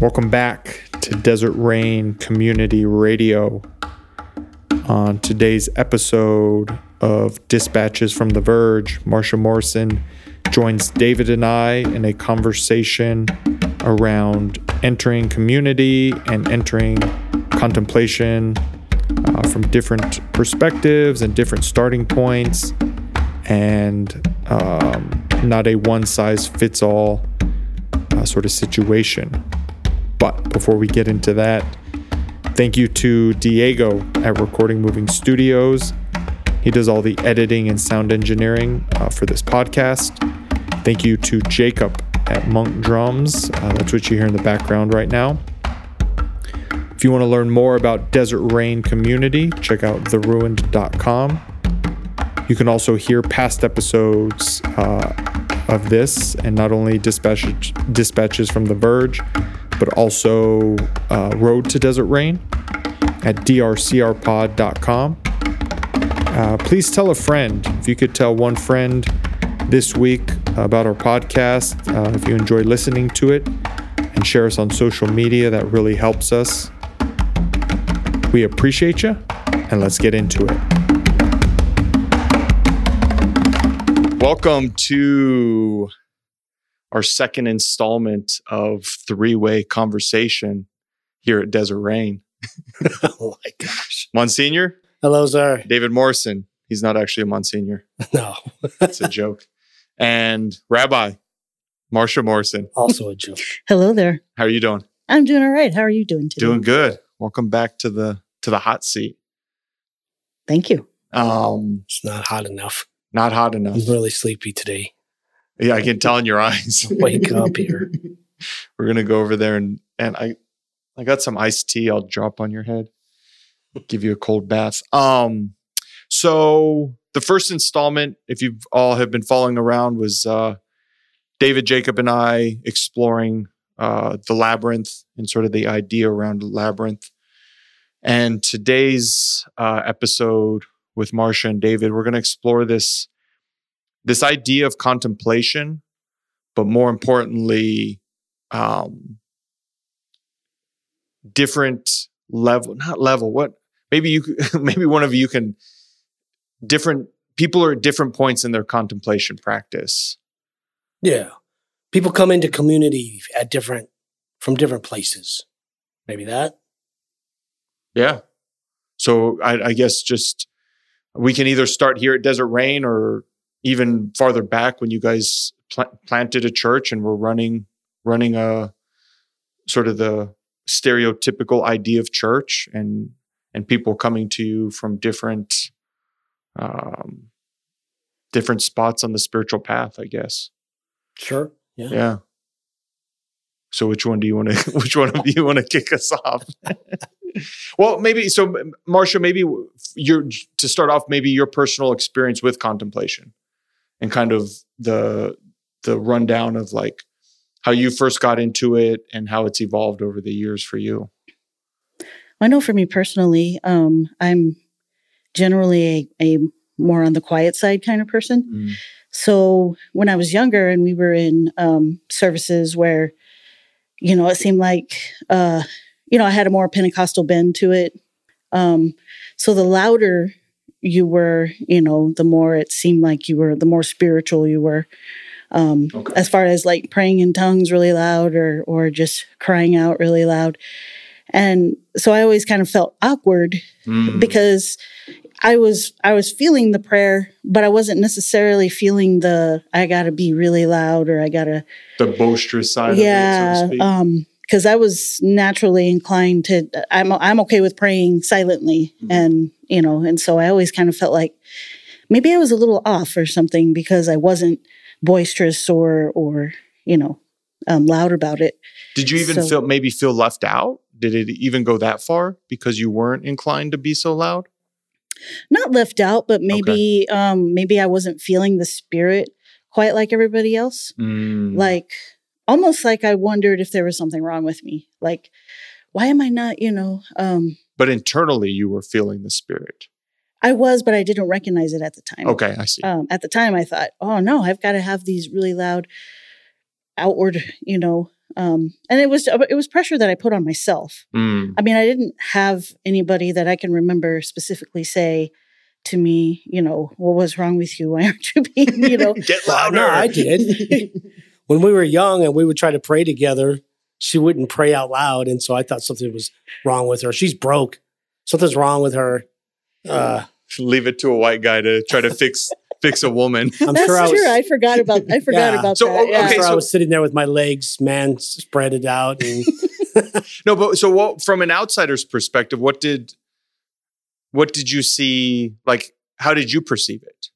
Welcome back to Desert Rain Community Radio. On today's episode of Dispatches from the Verge, Marsha Morrison joins David and I in a conversation around entering community and entering contemplation uh, from different perspectives and different starting points, and um, not a one size fits all uh, sort of situation. But before we get into that, thank you to Diego at Recording Moving Studios. He does all the editing and sound engineering uh, for this podcast. Thank you to Jacob at Monk Drums. Uh, that's what you hear in the background right now. If you want to learn more about Desert Rain Community, check out theruined.com. You can also hear past episodes uh, of this and not only dispatches, dispatches from The Verge, but also uh, Road to Desert Rain at drcrpod.com. Uh, please tell a friend. If you could tell one friend this week about our podcast, uh, if you enjoy listening to it, and share us on social media, that really helps us. We appreciate you, and let's get into it. Welcome to our second installment of three way conversation here at Desert Rain. oh my gosh. Monsignor, Hello, sir. David Morrison. He's not actually a Monsignor, No, it's a joke. And Rabbi, Marsha Morrison. also a joke. Hello there. How are you doing? I'm doing all right. How are you doing today? Doing good. Welcome back to the to the hot seat. Thank you. Um, It's not hot enough. not hot enough. I'm really sleepy today. Yeah, I can tell in your eyes. Wake up here. We're gonna go over there and and I I got some iced tea. I'll drop on your head. Give you a cold bath. Um, so the first installment, if you all have been following around, was uh, David Jacob and I exploring uh, the labyrinth and sort of the idea around the labyrinth. And today's uh, episode with Marsha and David, we're going to explore this this idea of contemplation, but more importantly, um, different level, not level. What maybe you maybe one of you can different people are at different points in their contemplation practice. Yeah. People come into community at different, from different places. Maybe that. Yeah. So I, I guess just we can either start here at Desert Rain or even farther back when you guys pla- planted a church and were running running a sort of the stereotypical idea of church and and people coming to you from different um different spots on the spiritual path i guess Sure. Yeah. yeah so which one do you want to which one of you want to kick us off well maybe so marsha maybe your to start off maybe your personal experience with contemplation and kind of the the rundown of like how you first got into it and how it's evolved over the years for you I know for me personally, um, I'm generally a, a more on the quiet side kind of person. So when I was younger and we were in um, services where, you know, it seemed like, uh, you know, I had a more Pentecostal bend to it. Um, so the louder you were, you know, the more it seemed like you were, the more spiritual you were. Um, Okay. As far as like praying in tongues really loud or or just crying out really loud, and so I always kind of felt awkward Mm. because I was I was feeling the prayer, but I wasn't necessarily feeling the I got to be really loud or I got to the boisterous side of it so yeah um because I was naturally inclined to I'm I'm okay with praying silently Mhm. and you know and so I always kind of felt like maybe I was a little off or something because I wasn't boisterous or or you know um, loud about it. did you even So- feel maybe feel left out did it even go that far because you weren't inclined to be so loud Not left out, but maybe um maybe I wasn't feeling the spirit quite like everybody else. Mm. like almost like I wondered if there was something wrong with me. Like, why am I not, you know, um, but internally you were feeling the spirit I was, but I didn't recognize it at the time. okay i see Um, at the time, I thought, oh no, I've got to have these really loud, outward, you know, Um, and it was it was pressure that I put on myself. Mm. I mean, I didn't have anybody that I can remember specifically say to me, you know, what was wrong with you? Why aren't you being, you know? Get louder. no, I did. when we were young and we would try to pray together, she wouldn't pray out loud, and so I thought something was wrong with her. She's broke. Something's wrong with her. Uh, Leave it to a white guy to try to fix fix a woman. I'm That's sure I was. true. I forgot about I forgot Yeah. about So, that. okay, yeah. I'm sure I was sitting there with my legs, man, spread it out, and No, but so what from an outsider's perspective, what did what did you see like how did you perceive it?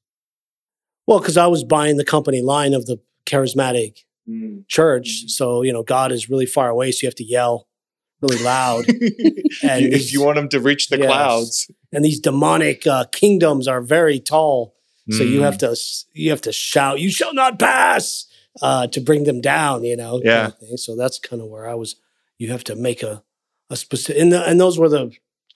well, because I was buying the company line of the charismatic church, so you know God is really far away, so you have to yell really loud. And if these- you want them to reach the Yes. clouds. and these demonic uh, kingdoms are very tall so you Mm. have to you have to shout you shall not pass uh, to bring them down you know kind Yeah. of so that's kind of where i was you have to make a a specific and, the, and those were the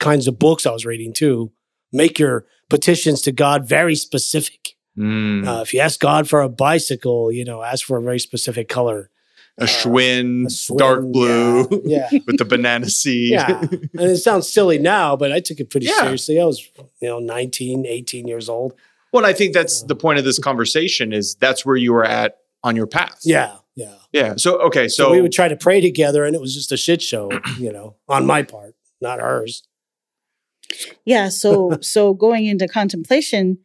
kinds of books i was reading too make your petitions to god very specific Mm. uh, if you ask god for a bicycle you know ask for a very specific color a Schwinn, A Schwinn, dark blue yeah, yeah. with the banana seed. Yeah. and it sounds silly now, but I took it pretty Yeah. seriously. I was, you know, 19, 18 years old. well, I think that's the point of this conversation is that's where you were at on your path. Yeah. Yeah. Yeah. So okay, So, so, we would try to pray together, and it was just a shit show, you know, on my part, not hers. yeah so so going into contemplation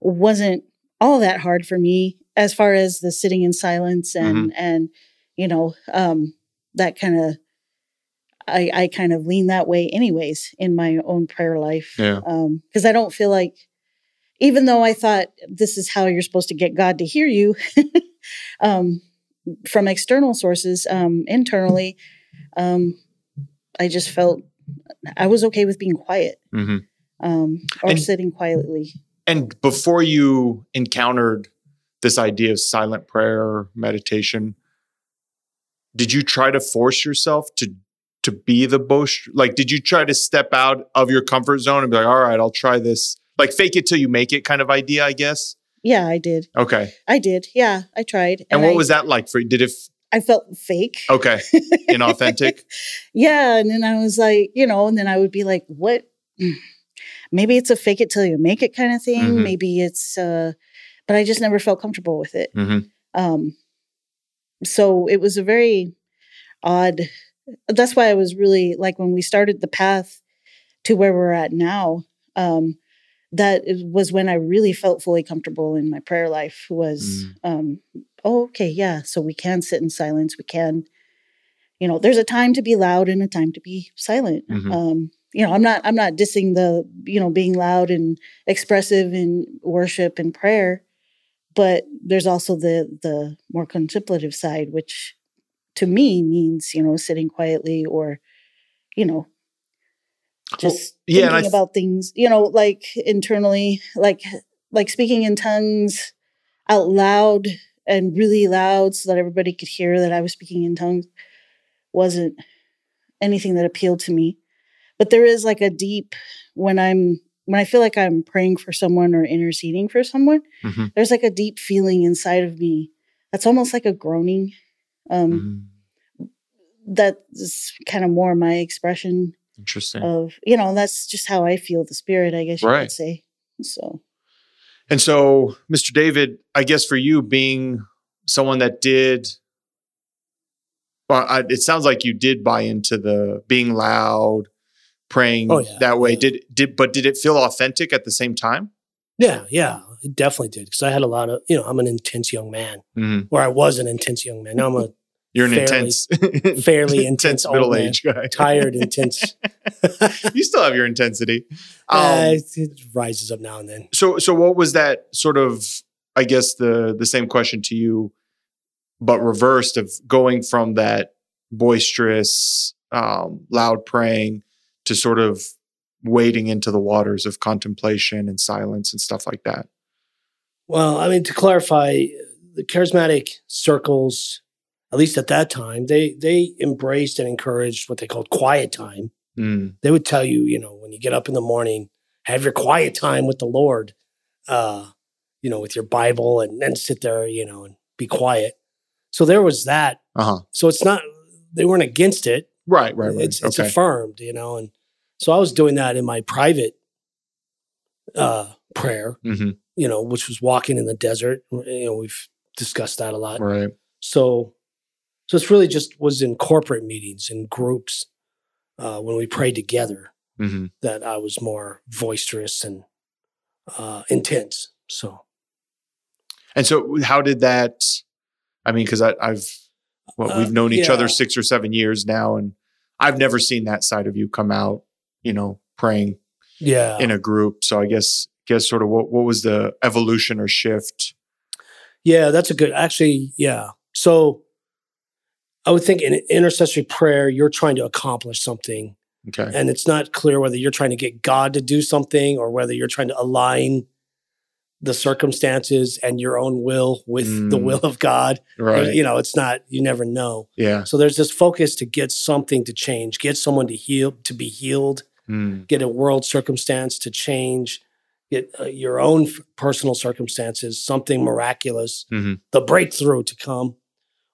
wasn't all that hard for me as far as the sitting in silence and and you know um that kind of i i kind of lean that way anyways in my own prayer life Yeah. um because i don't feel like even though i thought this is how you're supposed to get god to hear you um from external sources um internally um i just felt i was okay with being quiet Mhm. um, or And- sitting quietly. And before you encountered this idea of silent prayer meditation, did you try to force yourself to to be the boast? Like, did you try to step out of your comfort zone and be like, all right, I'll try this, like fake it till you make it kind of idea, I guess? Yeah, I did. Okay. I did. Yeah, I tried. And, what I, was that like for you? Did it, f- I felt fake. okay, inauthentic? Yeah, and then I was like, you know, and then I would be like, what? Mm, Maybe it's a fake it till you make it kind of thing. Mhm. Maybe it's, uh, but I just never felt comfortable with it. hmm Um, so it was a very odd. That's why I was really like when we started the path to where we're at now. Um, that was when I really felt fully comfortable in my prayer life. Was um, oh okay yeah, so we can sit in silence. We can, you know, there's a time to be loud and a time to be silent. Mhm. Um, you know, I'm not I'm not dissing the you know being loud and expressive in worship and prayer but there's also the the more contemplative side which to me means you know sitting quietly or you know just yeah, and I thinking th- about things you know like internally like like speaking in tongues out loud and really loud so that everybody could hear that I was speaking in tongues wasn't anything that appealed to me but there is like a deep when I'm when I feel like I'm praying for someone or interceding for someone Mhm. there's like a deep feeling inside of me that's almost like a groaning um Mhm. that's kind of more my expression Interesting. of you know that's just how i feel the spirit i guess you Right. could say so And so, Mr. David, I guess for you being someone that did, well, I, it sounds like you did buy into the being loud, praying Oh, yeah, that way. yeah. Did did but did it feel authentic at the same time? Yeah. Yeah. It definitely did. Because I had a lot of, you know, I'm an intense young man, Mhm. or I was an intense young man. Now I'm a You're an Fairly- intense, fairly intense old middle man. age guy. tired, intense. you still have your intensity. Uh, Um, it, it rises up now and then. so so what was that sort of? I guess the the same question to you, but reversed of going from that boisterous, um, loud praying to sort of wading into the waters of contemplation and silence and stuff like that. Well, I mean, to clarify, the charismatic circles, at least at that time, they they embraced and encouraged what they called quiet time. Mm, They would tell you, you know, when you get up in the morning, have your quiet time with the Lord, uh, you know, with your Bible, and then sit there, you know, and be quiet. So there was that. uh huh. So it's not they weren't against it. Right, right, right. It's it's okay. affirmed, you know. And so I was doing that in my private uh prayer, hmm you know, which was walking in the desert. You know, we've discussed that a lot. Right. So so it's really just was in corporate meetings and groups uh when we prayed together hmm that I was more boisterous and uh intense. So And so, how did that? I mean, because I've well, Uh, we've known each yeah. other six or seven years now, and I've never seen that side of you come out. You know, praying yeah. in a group. So I guess guess sort of what what was the evolution or shift? Yeah, that's a good. Actually, yeah. So I would think in intercessory prayer, you're trying to accomplish something, Okay. and it's not clear whether you're trying to get God to do something or whether you're trying to align the circumstances and your own will with the Mm. will of God. Right. You know, it's not. You never know. Yeah. So there's this focus to get something to change, get someone to heal, to be healed, Mm. get a world circumstance to change, get uh, your own f- personal circumstances, something miraculous, Mhm. the breakthrough to come.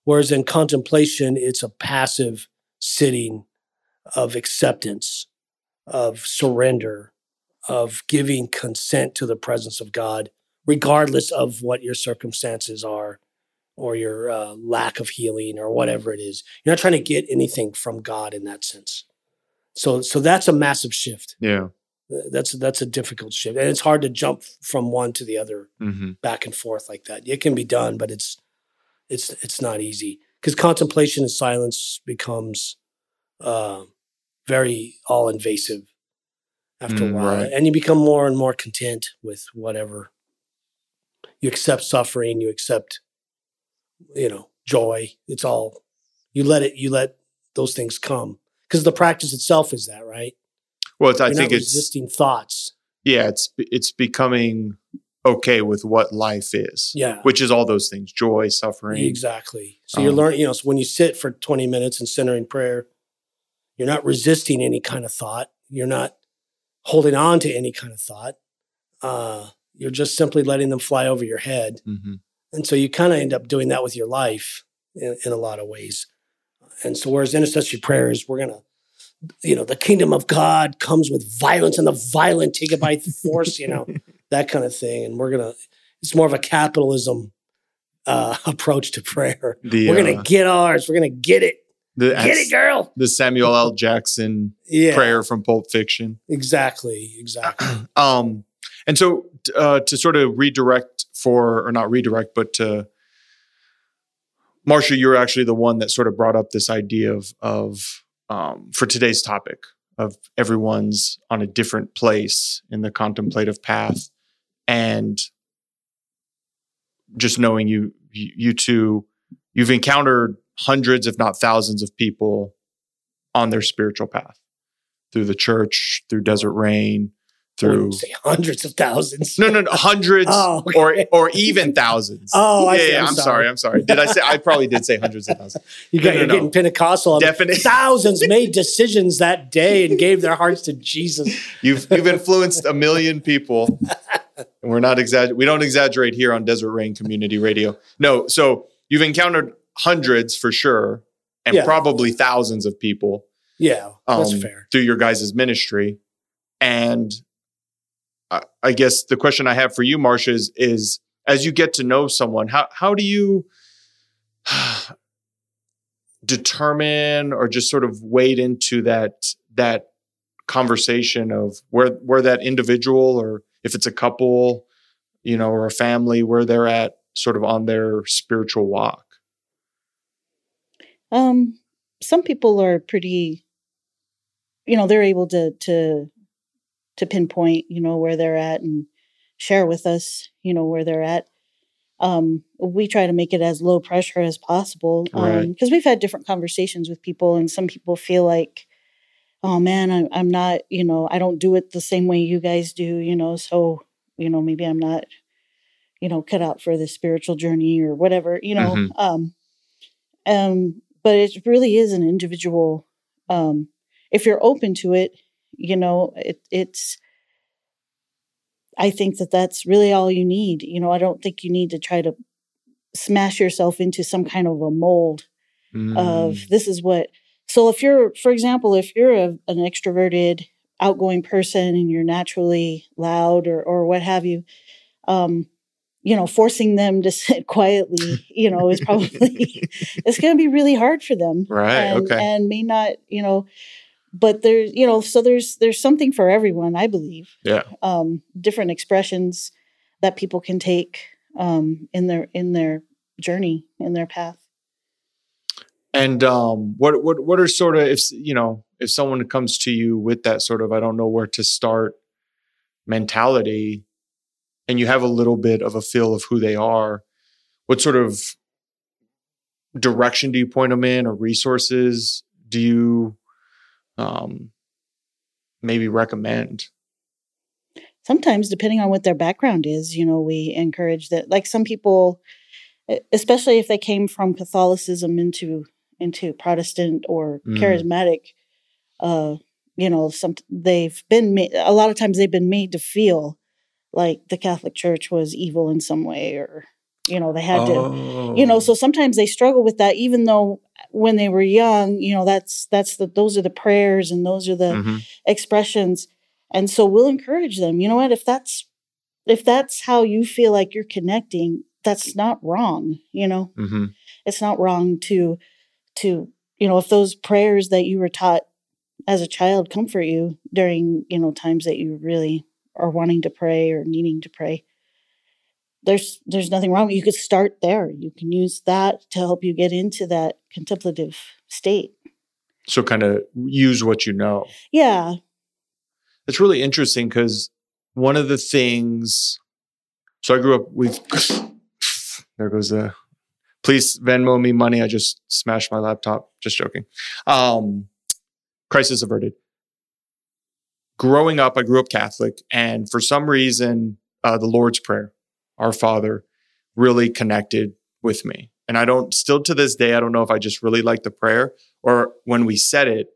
Whereas in contemplation, it's a passive sitting of acceptance, of surrender, of giving consent to the presence of God, regardless of what your circumstances are or your uh, lack of healing or whatever it is. You're not trying to get anything from God in that sense. So, so that's a massive shift. Yeah. That's that's a difficult shift, and it's hard to jump from one to the other hmm back and forth like that. It can be done, but it's it's it's not easy because contemplation and silence becomes uh, very all invasive after a Mm, while, right. and you become more and more content with whatever. You accept suffering. You accept, you know, joy. It's all you let it. You let those things come because the practice itself is that right. Well, it's, I You're think it's resisting thoughts. yeah, it's it's becoming okay with what life is, Yeah. which is all those things: joy, suffering. Exactly. So you're Um, learning, you know, so when you sit for 20 minutes in centering prayer, you're not resisting any kind of thought. You're not holding on to any kind of thought. Uh, you're just simply letting them fly over your head. hmm And so you kind of end up doing that with your life in, in a lot of ways. And so, whereas intercessory prayers, we're going to, you know, the kingdom of God comes with violence and the violent take it by force, you know, that kind of thing. And we're going to, it's more of a capitalism uh, approach to prayer. The We're uh, going to get ours. We're going to get it. the Get it, girl. the Samuel L. Jackson Yeah. prayer from Pulp Fiction. Exactly. Exactly. Um, and so uh, to sort of redirect for, or not redirect, but to Marsha, you're actually the one that sort of brought up this idea of of um, for today's topic of everyone's on a different place in the contemplative path, and just knowing you, you, you two, you've encountered hundreds, if not thousands, of people on their spiritual path through the church, through Desert Rain, through say hundreds of thousands. no, no, no, hundreds Oh, okay. or or even thousands. Oh, I yeah, see. I'm I'm, sorry. sorry. I'm sorry. Did I say? I probably did say hundreds of thousands. You got, no, you're no. getting Pentecostal. Definitely. Thousands made decisions that day and gave their hearts to Jesus. You've you've influenced a million people, and we're not exagger. We don't exaggerate here on Desert Rain Community Radio. No, so you've encountered hundreds for sure, and Yeah. probably thousands of people Yeah, that's um, fair. through your guys' ministry. And I, guess the question I have for you, Marsha, is, is as you get to know someone, how how do you determine or just sort of wade into that that conversation of where where that individual or if it's a couple, you know, or a family, where they're at sort of on their spiritual walk? Um, some people are pretty, you know, they're able to to to pinpoint, you know, where they're at and share with us, you know, where they're at. Um, we try to make it as low pressure as possible Right. because we've had different conversations with people, and some people feel like, oh man, I'm I'm not, you know, I don't do it the same way you guys do, you know, so you know maybe I'm not, you know, cut out for the spiritual journey or whatever, you know. Mhm. Um, um, but it really is an individual. Um, if you're open to it, you know, it, it's. I think that that's really all you need. You know, I don't think you need to try to smash yourself into some kind of a mold of Mm. this is what so if you're for example if you're a, an extroverted outgoing person and you're naturally loud or or what have you um you know forcing them to sit quietly you know is probably it's going to be really hard for them right. and, okay. and may not you know but there's you know so there's there's something for everyone i believe Yeah. um different expressions that people can take um in their in their journey in their path And um, what what what are sort of if you know if someone comes to you with that sort of I don't know where to start mentality, and you have a little bit of a feel of who they are, what sort of direction do you point them in, or resources do you um, maybe recommend? sometimes depending on what their background is you know we encourage that like some people especially if they came from catholicism into into protestant or Mm. charismatic uh you know some they've been made a lot of times they've been made to feel like the catholic church was evil in some way or you know they had to you know so sometimes they struggle with that even though when they were young you know that's that's the those are the prayers and those are the Mhm. expressions and so we'll encourage them you know what if that's if that's how you feel like you're connecting that's not wrong you know Mhm. it's not wrong to to you know if those prayers that you were taught as a child comfort you during you know times that you really are wanting to pray or needing to pray there's there's nothing wrong you could start there you can use that to help you get into that contemplative state So kind of use what you know. yeah It's really interesting because one of the things. So I grew up. We've there goes the. Please Venmo me money. I just smashed my laptop. Just joking. Um, crisis averted. Growing up, I grew up Catholic, and for some reason, uh, the Lord's Prayer, Our Father, really connected with me. And I don't still to this day, I don't know if I just really like the prayer or when we said it,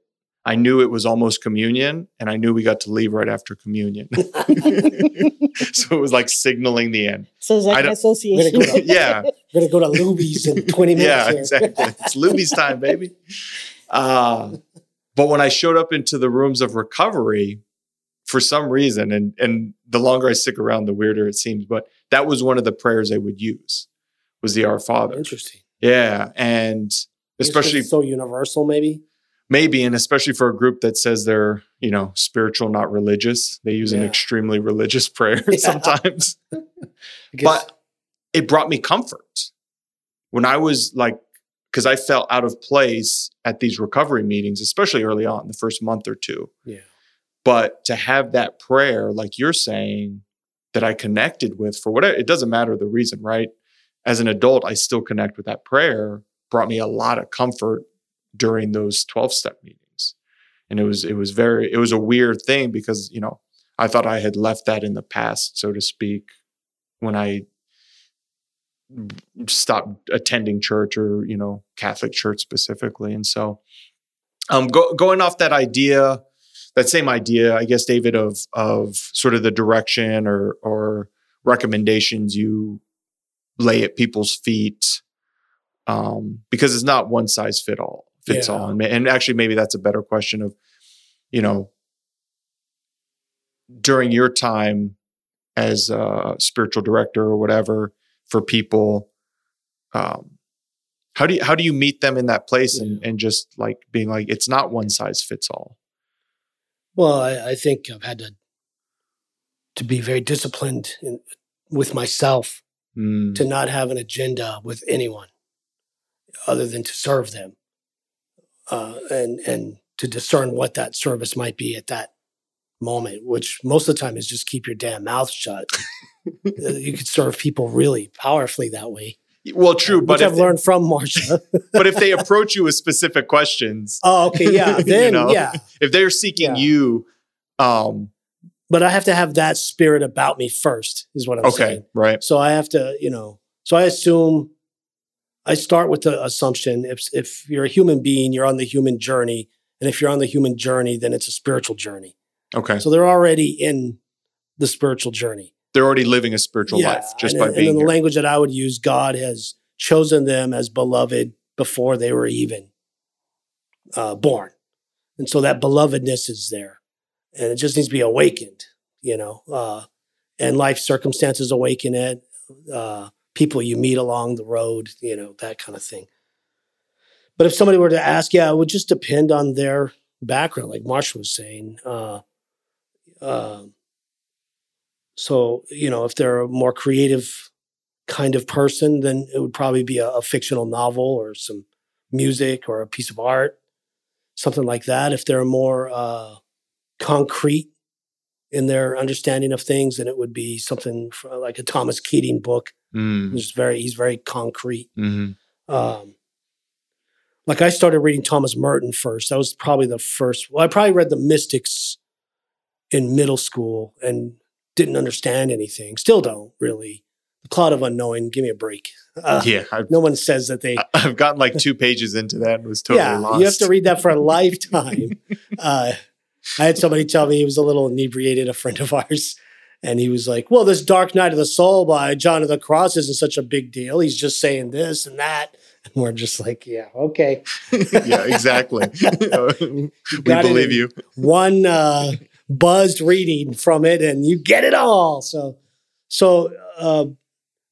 I knew it was almost communion and I knew we got to leave right after communion. so it was like signaling the end. so it's like an don't- association Way to go. Yeah. We're gonna go to Luby's in 20 minutes. yeah, here. exactly. It's Luby's time, baby. Uh, but when I showed up into the rooms of recovery, for some reason, and and the longer I stick around, the weirder it seems. But that was one of the prayers they would use was the Our Father. Interesting. Yeah, and especially so universal, maybe. maybe and especially for a group that says they're you know spiritual not religious they use an extremely religious prayer Yeah. sometimes but it brought me comfort when i was like because i felt out of place at these recovery meetings especially early on the first month or two yeah, but to have that prayer like you're saying that i connected with for whatever it doesn't matter the reason right? As an adult i still connect with that prayer brought me a lot of comfort during those 12 step meetings. And it was it was very it was a weird thing because you know i thought i had left that in the past so to speak when i stopped attending church or you know catholic church specifically. And so um go, going off that idea that same idea i guess david of of sort of the direction or or recommendations you lay at people's feet um because it's not one size fit all fits Yeah. all and, and actually maybe that's a better question of you know during your time as a spiritual director or whatever for people um how do you how do you meet them in that place and, and just like being like it's not one size fits all Well, I, I think I've had to to be very disciplined in, with myself Mm, to not have an agenda with anyone other than to serve them, uh, and and to discern what that service might be at that moment. Which most of the time is just keep your damn mouth shut. Uh, you could serve people really powerfully that way. Well true but I've if, learned from Marsha. but if they approach you with specific questions oh, okay, yeah. You Then know? yeah, if they're seeking Yeah. you um but I have to have that spirit about me first. Is what I'm saying. okay saying. right So I have to, you know, so I assume I start with the assumption if if you're a human being, you're on the human journey. And if you're on the human journey, then it's a spiritual journey. okay So they're already in the spiritual journey. They're already living a spiritual life just and, by and being in the here language that I would use, God has chosen them as beloved before they were even uh, born. And so that belovedness is there and it just needs to be awakened, you know, uh, and life circumstances awaken it, uh, people you meet along the road, you know, that kind of thing. But if somebody were to ask, yeah, it would just depend on their background, like Marshall was saying. Uh, uh, so, you know, if they're a more creative kind of person, then it would probably be a, a fictional novel or some music or a piece of art, something like that. If they're more uh, concrete in their understanding of things, then it would be something like a Thomas Keating book. Mm. He's very he's very concrete. Mm-hmm. Um, like I started reading Thomas Merton first. That was probably the first. Well, I probably read the Mystics in middle school and didn't understand anything. Still don't really. The Cloud of Unknowing. Give me a break. Uh, yeah, I've, no one says that they. I've gotten like two pages into that and was totally yeah, lost. you have to read that for a lifetime. uh, I had somebody tell me he was a little inebriated, a friend of ours, and he was like, "Well, this Dark Night of the Soul by John of the Cross isn't such a big deal. He's just saying this and that." And we're just like, "Yeah, okay." yeah, exactly. we believe you. One uh, buzzed reading from it, and you get it all. So, so, uh,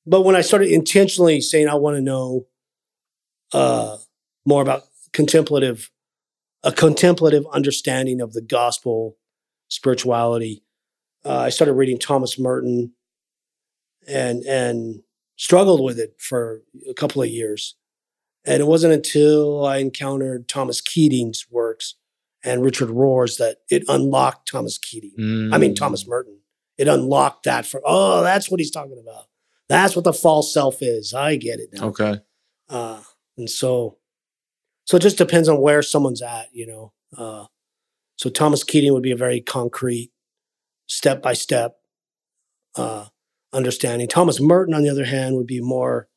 but when I started intentionally saying I want to know uh, more about contemplative a contemplative understanding of the gospel spirituality. Uh, I started reading Thomas Merton and and struggled with it for a couple of years. And it wasn't until I encountered Thomas Keating's works and Richard Rohr's that it unlocked Thomas Keating. I mean Mm. Thomas Merton. It unlocked that for oh, that's what he's talking about. That's what the false self is. I get it now. Okay. Uh, and so, so it just depends on where someone's at, you know. Uh, so Thomas Keating would be a very concrete, step by step uh, understanding. Thomas Merton, on the other hand, would be more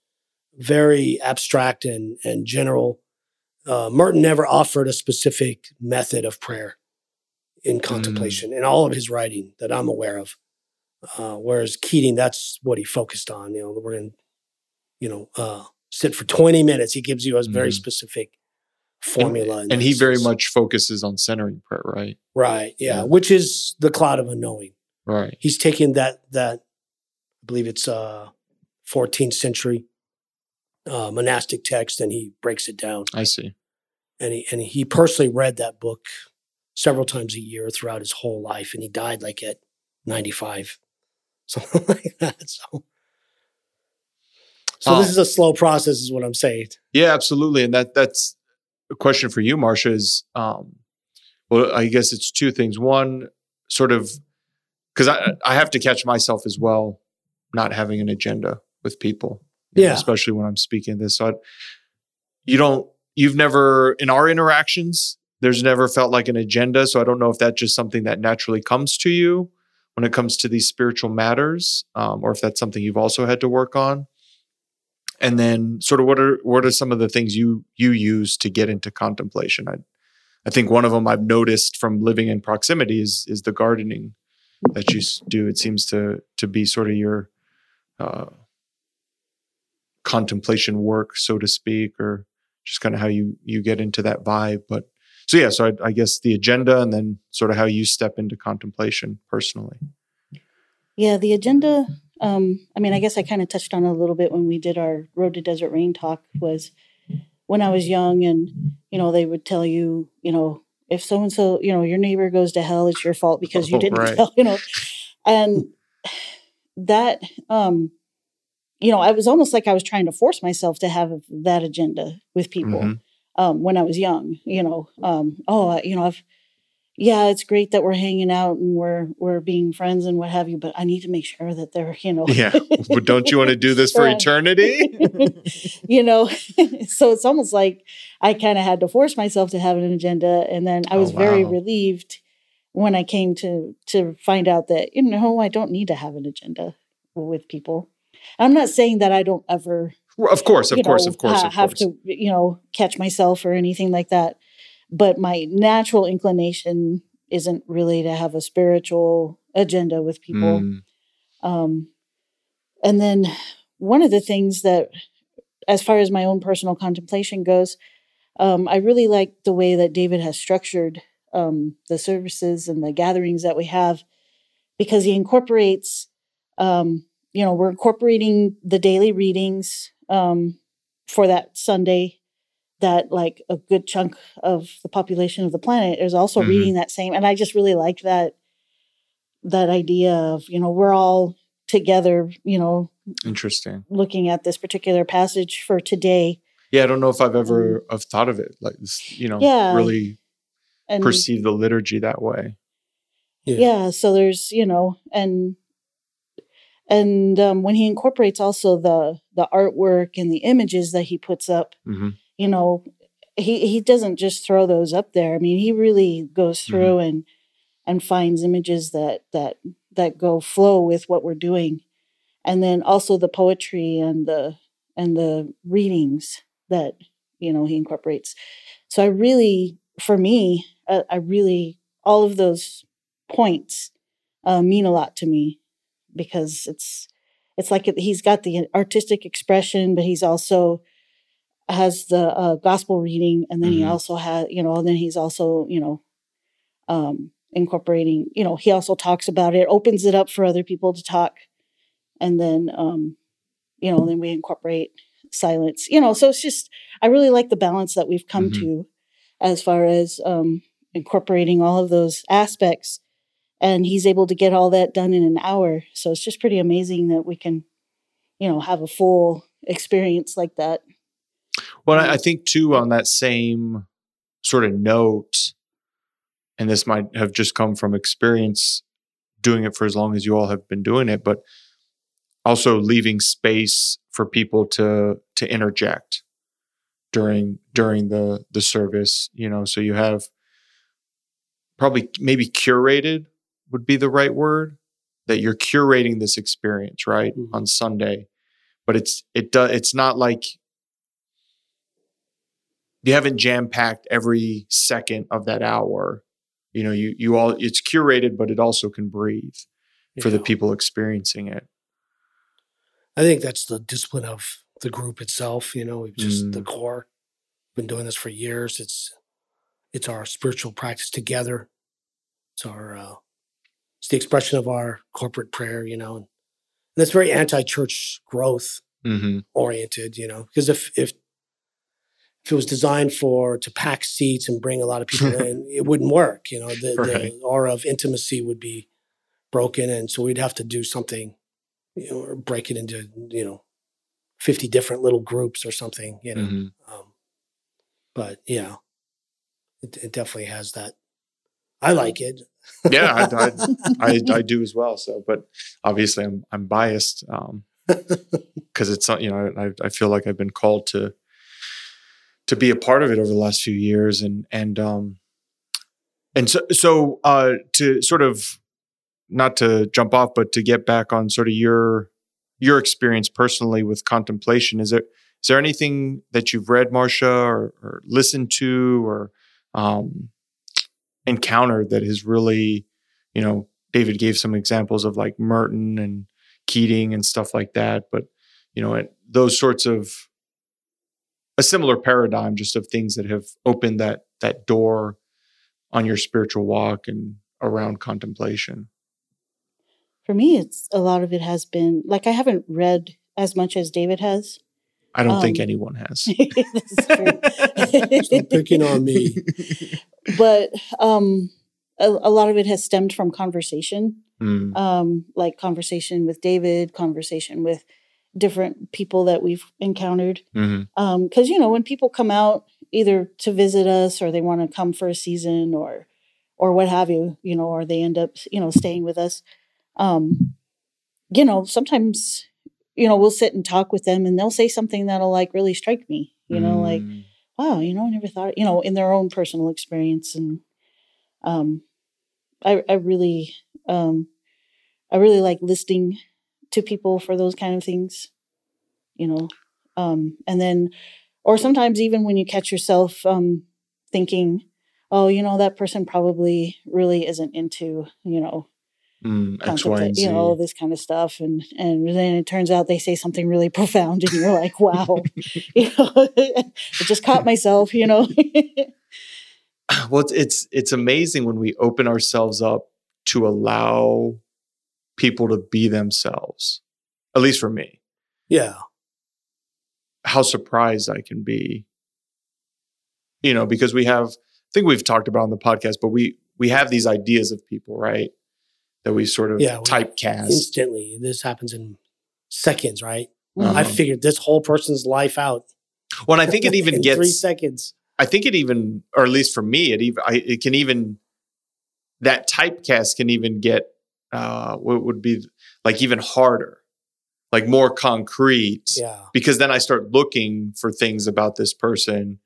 very abstract and and general. Uh, Merton never offered a specific method of prayer in contemplation in all of his writing that I'm aware of. Uh, whereas Keating, that's what he focused on. You know, we're in, you know, uh, sit for 20 minutes. He gives you a very Mhm. specific formula. in And he this. very much focuses on centering prayer, right? right, yeah, Yeah. which is the cloud of unknowing. Right. He's taking that that I believe it's uh 14th century uh, monastic text and he breaks it down. I see. And he and he personally read that book several times a year throughout his whole life, and he died like at 95, something like that. So. So this Oh. is a slow process, is what I'm saying. Yeah, absolutely. And that that's a question for you, Marsha, is um well, I guess it's two things. One, sort of because I I have to catch myself as well, not having an agenda with people. You know, Yeah. especially when I'm speaking this. So I, you don't you've never in our interactions, there's never felt like an agenda. So I don't know if that's just something that naturally comes to you when it comes to these spiritual matters, um, or if that's something you've also had to work on and then sort of what are what are some of the things you you use to get into contemplation i i think one of them i've noticed from living in proximity is is the gardening that you do it seems to to be sort of your uh contemplation work so to speak or just kind of how you you get into that vibe but so yeah so I, I guess the agenda and then sort of how you step into contemplation personally Yeah, the agenda. Um, I mean, I guess I kind of touched on a little bit when we did our Road to Desert Rain talk. Was when I was young, and you know, they would tell you, you know, if so and so, you know, your neighbor goes to hell, it's your fault because you Oh, didn't right. tell, you know, and that, um, you know, I was almost like I was trying to force myself to have that agenda with people Mhm. um, when I was young. You know, um, oh, you know, I've yeah, it's great that we're hanging out and we're we're being friends and what have you, but I need to make sure that they're, you know, yeah but don't you want to do this for eternity you know, so it's almost like I kind of had to force myself to have an agenda, and then I Oh, was very relieved when I came to to find out that you know I don't need to have an agenda with people. I'm not saying that I don't ever of course of course know, of course ha- of have course. to you know catch myself or anything like that. But my natural inclination isn't really to have a spiritual agenda with people. Mm. um and then one of the things that as far as my own personal contemplation goes, um, I really like the way that David has structured um, the services and the gatherings that we have because he incorporates, um, you know, we're incorporating the daily readings um, for that Sunday that like a good chunk of the population of the planet is also Mhm. reading that same and i just really like that that idea of you know we're all together you know Interesting. looking at this particular passage for today Yeah, I don't know if I've ever have thought of it like this, you know, Um, Yeah. really and perceive the liturgy that way. yeah. yeah so there's you know and and um, when he incorporates also the the artwork and the images that he puts up hmm you know he he doesn't just throw those up there. I mean he really goes through and and finds images that that that go flow with what we're doing. And then also the poetry and the and the readings that you know he incorporates. So i really for me uh, i really all of those points uh, mean a lot to me because it's it's like he's got the artistic expression but he's also has the uh, gospel reading and then he Mhm. also has you know and then he's also you know um incorporating you know he also talks about it opens it up for other people to talk and then um you know then we incorporate silence you know so it's just i really like the balance that we've come Mhm. to as far as um incorporating all of those aspects and he's able to get all that done in an hour so it's just pretty amazing that we can you know have a full experience like that Well, I I um, think too on that same sort of note, and this might have just come from experience doing it for as long as you all have been doing it, but also leaving space for people to to interject during during the the service. You know, so you have probably maybe curated would be the right word that you're curating this experience right Mhm. on Sunday, but it's it does it's not like you haven't jam packed every second of that hour. You know, you you all it's curated, but it also can breathe for the people experiencing it. I think that's the discipline of the group itself. You know, we've just the Mm. core. Been doing this for years. It's it's our spiritual practice together. It's our uh, it's the expression of our corporate prayer. You know, and that's very anti-church growth Mm-hmm. oriented. You know, because if if if it was designed for to pack seats and bring a lot of people in, it wouldn't work. You know, the, Right. the aura of intimacy would be broken, and so we'd have to do something, you know, or break it into you know, fifty different little groups or something. You know, hmm um, but yeah, it, it definitely has that. I like it. Yeah, I, I, I, do as well. So, but obviously, I'm I'm biased because it's you know I, I feel like I've been called to to be a part of it over the last few years, and and um and so so uh to sort of not to jump off, but to get back on sort of your your experience personally with contemplation. Is there is there anything that you've read, Marsha, or, or listened to, or um, encountered that has really, you know, David gave some examples of like Merton and Keating and stuff like that, but you know, it, those sorts of a similar paradigm, just of things that have opened that that door on your spiritual walk and around contemplation. for me it's a lot of it has been like i haven't read as much as david has I don't think Um, anyone has. this is true. Stop picking on me. but um a, a lot of it has stemmed from conversation Mm, um like conversation with david conversation with different people that we've encountered mhm, um because you know when people come out either to visit us or they want to come for a season or or what have you you know or they end up you know staying with us um you know sometimes you know we'll sit and talk with them and they'll say something that'll like really strike me you know like mm, wow, you know, I never thought, you know, in their own personal experience. And um, I, I really, um, I really like listening to people for those kind of things, you know. Um, and then, or sometimes even when you catch yourself um, thinking, oh, you know, that person probably really isn't into, you know, Mm, X, Y, contemplate, and Z. you know, all this kind of stuff. And and then it turns out they say something really profound, and you're like, wow, you know, I just caught myself, you know. well, it's, it's it's amazing when we open ourselves up to allow people to be themselves. At least for me, Yeah. how surprised I can be. You know, because we have, I think we've talked about on the podcast, but we we have these ideas of people, right? That we sort of Yeah, typecast. Instantly. This happens in seconds, right? Uh-huh. I figured this whole person's life out. Well, and I think it even in three seconds. I think it even, or at least for me, it even I, it can even that typecast can even get uh, what would be like even harder, like more concrete, Yeah. because then I start looking for things about this person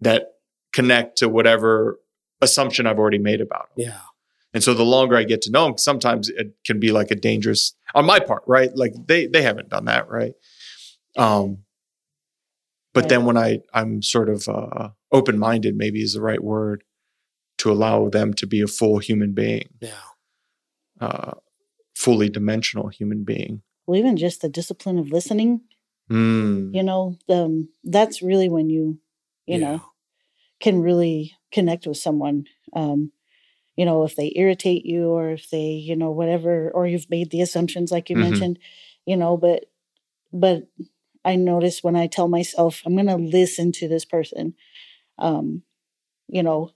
that connect to whatever assumption I've already made about them. Yeah. And so the longer I get to know them, sometimes it can be like a dangerous on my part, right? Like they they haven't done that, right? Um, but Right. then when I I'm sort of uh, open minded, maybe is the right word, to allow them to be a full human being, Yeah. uh, fully dimensional human being. well, even just the discipline of listening, Mm. you know, um, that's really when you, you know, can really connect with someone. Um, you know, if they irritate you or if they, you know, whatever, or you've made the assumptions like you Mhm. mentioned, you know, but, but I notice when I tell myself I'm going to listen to this person, um, you know,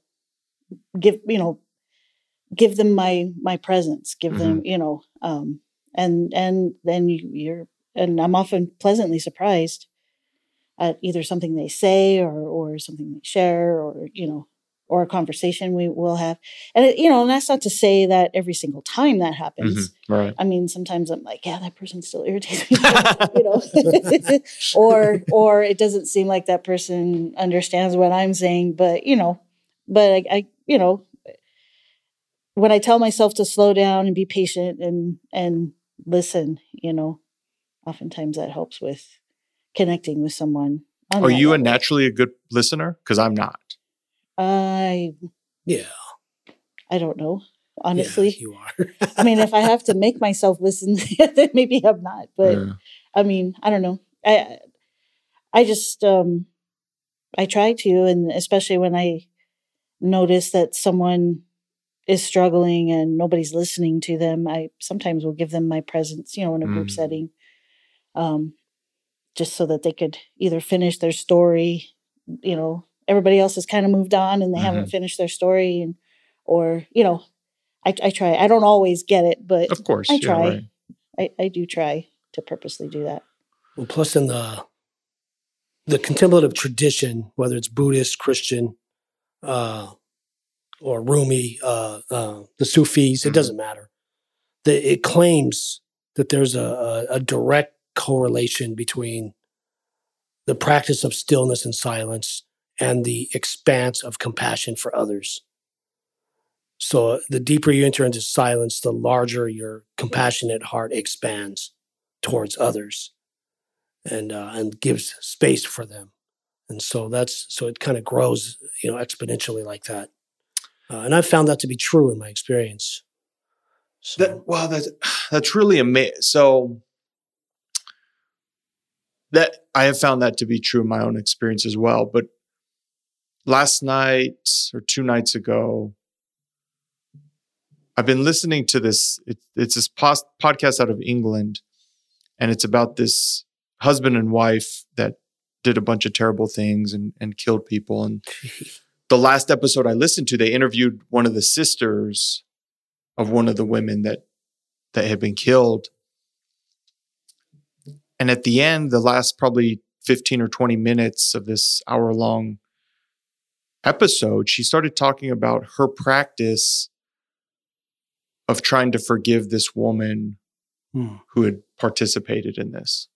give, you know, give them my, my presence, give them, you know, um, and, and then you, you're, and I'm often pleasantly surprised at either something they say or or something they share or you know or a conversation we will have and it, you know and that's not to say that every single time that happens Mhm. Right. i mean sometimes i'm like yeah that person still irritates me you know or or it doesn't seem like that person understands what i'm saying but you know but I, I you know when i tell myself to slow down and be patient and and listen you know oftentimes that helps with connecting with someone Are you a naturally a good listener? Because I'm not. I Yeah. i don't know Yeah, honestly you are. i mean if i have to make myself listen then maybe i'm not but Yeah. I mean, I don't know. I I just um I try to and especially when I notice that someone is struggling and nobody's listening to them, I sometimes will give them my presence, you know, in a group Mm. setting. Um just so that they could either finish their story, you know, everybody else has kind of moved on and they haven't finished their story and or, you know, I, I try. I don't always get it, but Of course. I yeah, try. right. I, I do try to purposely do that. Well, plus in the the contemplative tradition, whether it's Buddhist, Christian, uh, or Rumi, uh, uh, the Sufis, it Mhm. doesn't matter. The, it claims that there's a, a, a direct correlation between the practice of stillness and silence and the expanse of compassion for others. So the deeper you enter into silence, the larger your compassionate heart expands towards others and uh, and gives space for them. And so that's so it kind of grows, you know, exponentially like that. Uh, and I've found that to be true in my experience. So That wow, that's that's really amazing. So that I have found that to be true in my own experience as well. But last night or two nights ago, I've been listening to this. It, it's this pos- podcast out of England, and it's about this husband and wife that did a bunch of terrible things and, and killed people. And the last episode I listened to, they interviewed one of the sisters of one of the women that that had been killed. And at the end, the last probably 15 or 20 minutes of this hour long episode, she started talking about her practice of trying to forgive this woman Hmm. who had participated in this.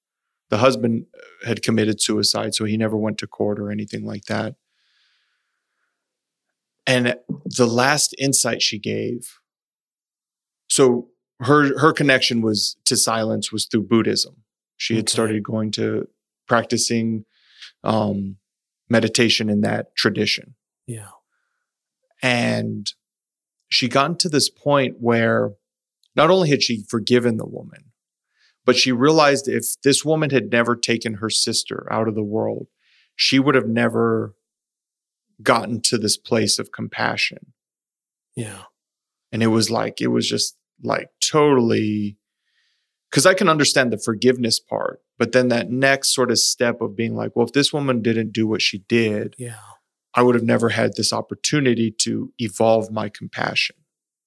The husband had committed suicide, so he never went to court or anything like that. And the last insight she gave so her her connection was to silence was through Buddhism. She had Okay. started going to practicing um, meditation in that tradition, yeah, and she got to this point where not only had she forgiven the woman, but she realized if this woman had never taken her sister out of the world, she would have never gotten to this place of compassion. Yeah. And it was like, it was just like totally, because I can understand the forgiveness part, but then that next sort of step of being like, well, if this woman didn't do what she did, Yeah. I would have never had this opportunity to evolve my compassion.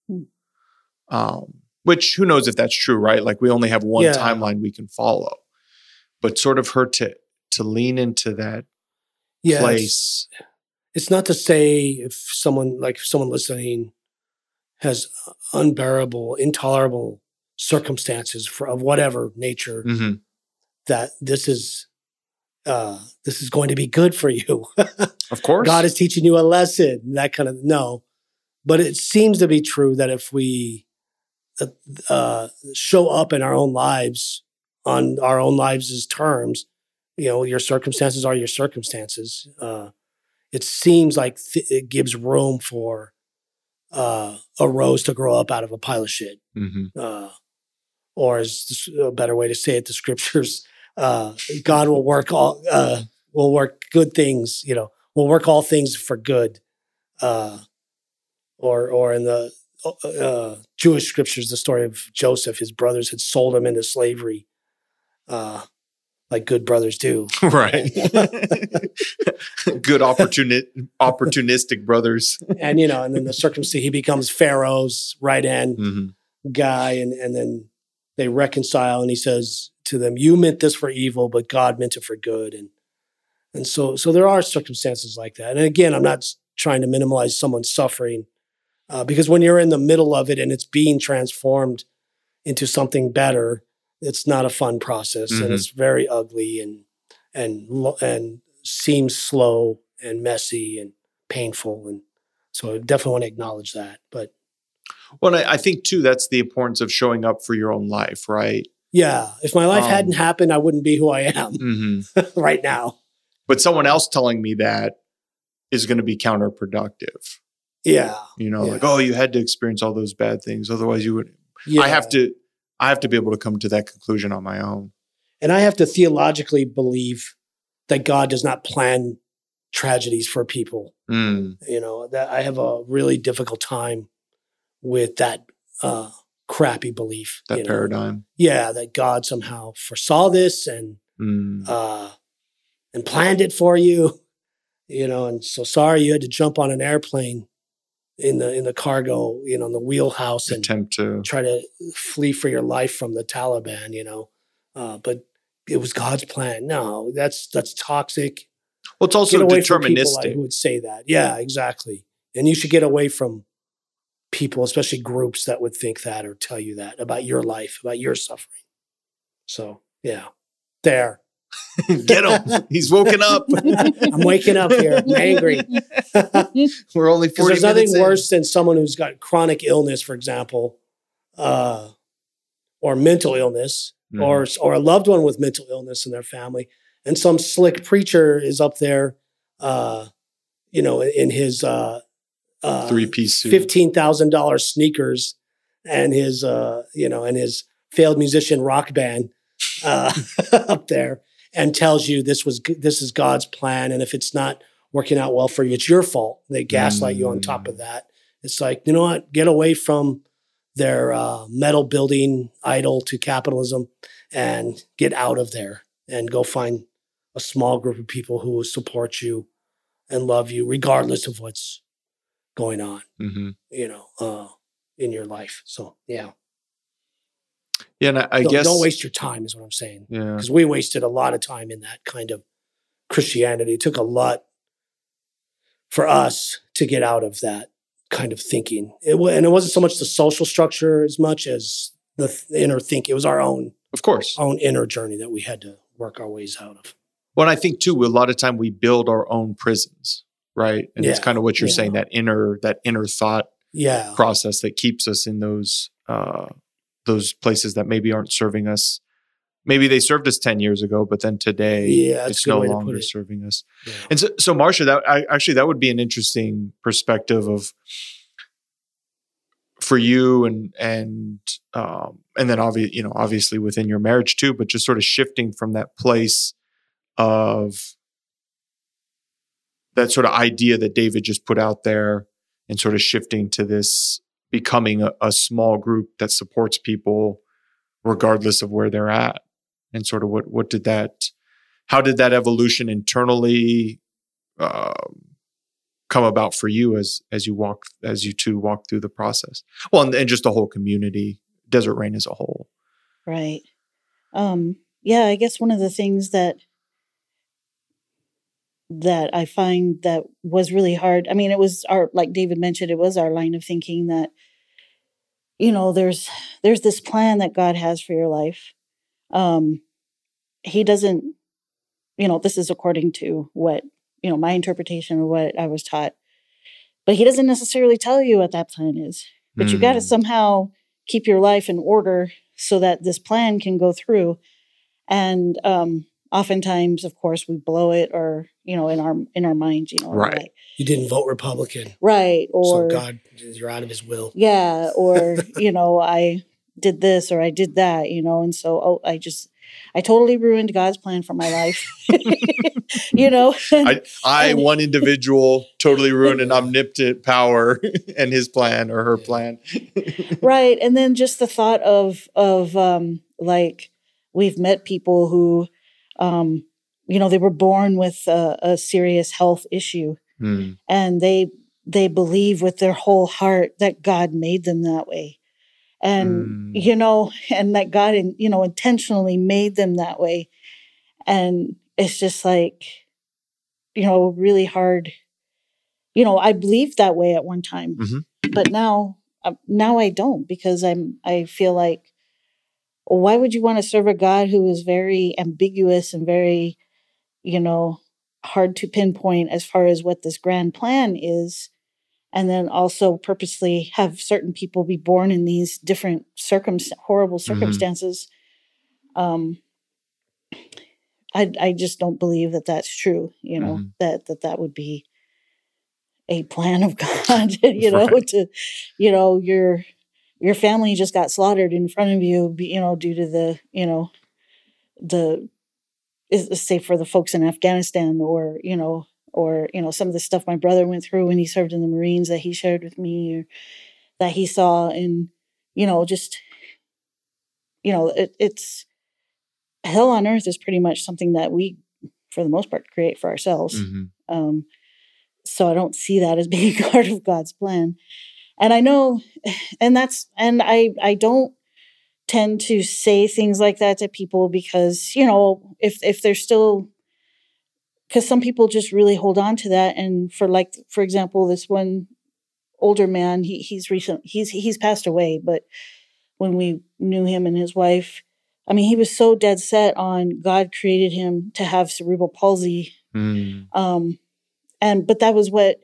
Hmm. Um, which who knows if that's true, right? Like we only have one Yeah. timeline we can follow. But sort of her to to lean into that Yeah. It's, place. it's not to say if someone like if someone listening has unbearable, intolerable circumstances for of whatever nature Mhm. that this is uh this is going to be good for you. Of course. God is teaching you a lesson, that kind of no. But it seems to be true that if we uh, uh, show up in our own lives on our own lives' terms, you know, your circumstances are your circumstances. Uh, it seems like th- it gives room for uh, a rose to grow up out of a pile of shit. Mhm. Uh, or is a better way to say it, the scriptures, uh, God will work all, uh, will work good things, you know, will work all things for good. Uh, or, or in the uh, Jewish scriptures, the story of Joseph, his brothers had sold him into slavery, uh, like good brothers do. right. Good opportuni- opportunistic brothers. and, you know, and then the circumstance, he becomes Pharaoh's right hand Mhm. guy and and then they reconcile and he says to them you meant this for evil but god meant it for good. And and so so there are circumstances like that. And again i'm not trying to minimize someone's suffering uh, because when you're in the middle of it and it's being transformed into something better it's not a fun process Mhm. and it's very ugly and and and seems slow and messy and painful. And so i definitely want to acknowledge that. But Well, I, I think too that's the importance of showing up for your own life, right? Yeah, if my life Um, hadn't happened, I wouldn't be who I am hmm right now. But someone else telling me that is going to be counterproductive. Yeah, You know, Yeah. like, oh, you had to experience all those bad things, otherwise you would. yeah. I have to. I have to be able to come to that conclusion on my own. and I have to theologically believe that God does not plan tragedies for people. Mm, You know that I have a really difficult time with that uh, crappy belief. that you know? paradigm. Yeah, that God somehow foresaw this and Mm, uh, and planned it for you. You know, and so sorry you had to jump on an airplane in the in the cargo, you know, in the wheelhouse and attempt to. try to flee for your life from the Taliban, you know. Uh, but it was God's plan. No, that's that's toxic. Well, it's also get away from people like, deterministic. who would say that. Yeah, exactly. And you should get away from people, especially groups that would think that or tell you that about your life, about your suffering. So yeah, there. Get him. He's woken up. I'm waking up here. I'm angry. We're only Because 40 there's nothing minutes in. worse than someone who's got chronic illness, for example, uh, or mental illness, Mhm. or or a loved one with mental illness in their family, and some slick preacher is up there, uh, you know, in his uh, uh, three piece suit. fifteen thousand dollars sneakers and his uh, you know and his failed musician rock band uh, up there, and tells you this was this is God's plan, and if it's not working out well for you, it's your fault. They gaslight you on top of that. It's like you know what, get away from their uh, metal building idol to capitalism, and get out of there and go find a small group of people who will support you and love you regardless of what's going on Mhm. you know, uh, in your life. So yeah, Yeah, and I, I don't, guess. don't waste your time is what I'm saying. Yeah. Because we wasted a lot of time in that kind of Christianity. It took a lot for us to get out of that kind of thinking. It and it wasn't so much the social structure as much as the th- inner think. It was our own Of course. own inner journey that we had to work our ways out of. Well, I think too, a lot of time we build our own prisons, right? And it's kind of what you're yeah. saying that inner that inner thought Yeah, process that keeps us in those uh, those places that maybe aren't serving us. Maybe they served us ten years ago, but then today Yeah, it's no way to put longer it. serving us. yeah. And so, so Marsha, that I, actually that would be an interesting perspective of for you and and um, and then obviously you know obviously within your marriage too, but just sort of shifting from that place of that sort of idea that David just put out there and sort of shifting to this becoming a, a small group that supports people regardless of where they're at? And sort of what what did that how did that evolution internally um, come about for you as as you walk as you two walk through the process? Well and, and just the whole community desert rain as a whole. Right. Um yeah i guess one of the things that that i find that was really hard. I mean it was our like david mentioned it was our line of thinking that you know there's there's this plan that god has for your life. Um he doesn't you know this is according to what you know my interpretation of what i was taught. But he doesn't necessarily tell you what that plan is. But mm. you got to somehow keep your life in order so that this plan can go through. And um oftentimes of course we blow it or you know in our in our minds you know right like, you didn't vote republican right or so god you're out of his will yeah or you know i did this or i did that you know and so oh i just I totally ruined God's plan for my life. you know, I, I one individual totally ruined an omnipotent power and his plan or her plan. right. And then just the thought of, of, um, like we've met people who, um, you know, they were born with a, a serious health issue mm. and they, they believe with their whole heart that God made them that way and mm. you know and that god in, you know intentionally made them that way and it's just like you know really hard you know i believed that way at one time mm-hmm. but now uh, now i don't because i'm i feel like why would you want to serve a god who is very ambiguous and very you know hard to pinpoint as far as what this grand plan is and then also purposely have certain people be born in these different circum horrible mm-hmm. circumstances mm-hmm. um i i just don't believe that that's true you know mm-hmm. that that that would be a plan of god you know right. to you know your your family just got slaughtered in front of you you know due to the you know the say for the folks in afghanistan or you know or you know some of the stuff my brother went through when he served in the marines that he shared with me or that he saw and you know just you know it, it's hell on earth is pretty much something that we for the most part create for ourselves mm-hmm. um, so i don't see that as being part of god's plan and i know and that's and i i don't tend to say things like that to people because you know if if they're still because some people just really hold on to that and for like for example this one older man he he's recent he's he's passed away but when we knew him and his wife i mean he was so dead set on god created him to have cerebral palsy mm. um and but that was what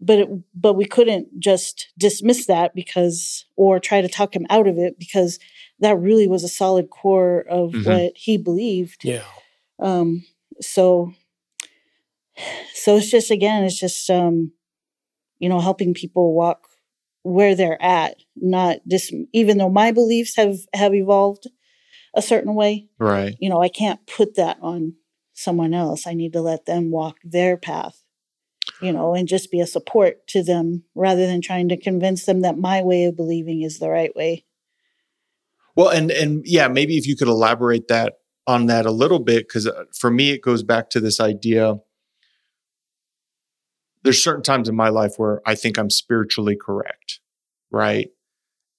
but it, but we couldn't just dismiss that because or try to talk him out of it because that really was a solid core of mm-hmm. what he believed. Yeah. Um so so it's just again it's just um you know helping people walk where they're at not just even though my beliefs have have evolved a certain way right. you know i can't put that on someone else. I need to let them walk their path you know and just be a support to them rather than trying to convince them that my way of believing is the right way well and and yeah maybe if you could elaborate that on that a little bit because uh, for me it goes back to this idea there's certain times in my life where I think I'm spiritually correct, right?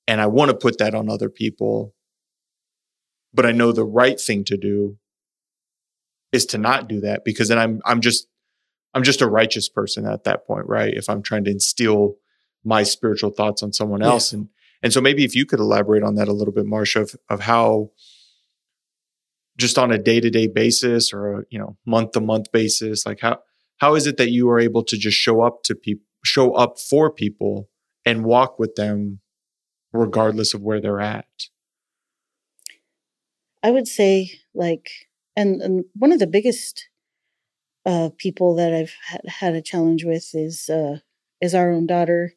And I want to put that on other people. But I know the right thing to do is to not do that because then I'm I'm just I'm just a righteous person at that point, right? If I'm trying to instill my spiritual thoughts on someone else. Yeah. And and so maybe if you could elaborate on that a little bit, Marsha, of, of how just on a day-to-day basis or a you know month-to-month basis like how how is it that you are able to just show up to people show up for people and walk with them regardless of where they're at i would say like and, and one of the biggest uh, people that i've had, a challenge with is uh, is our own daughter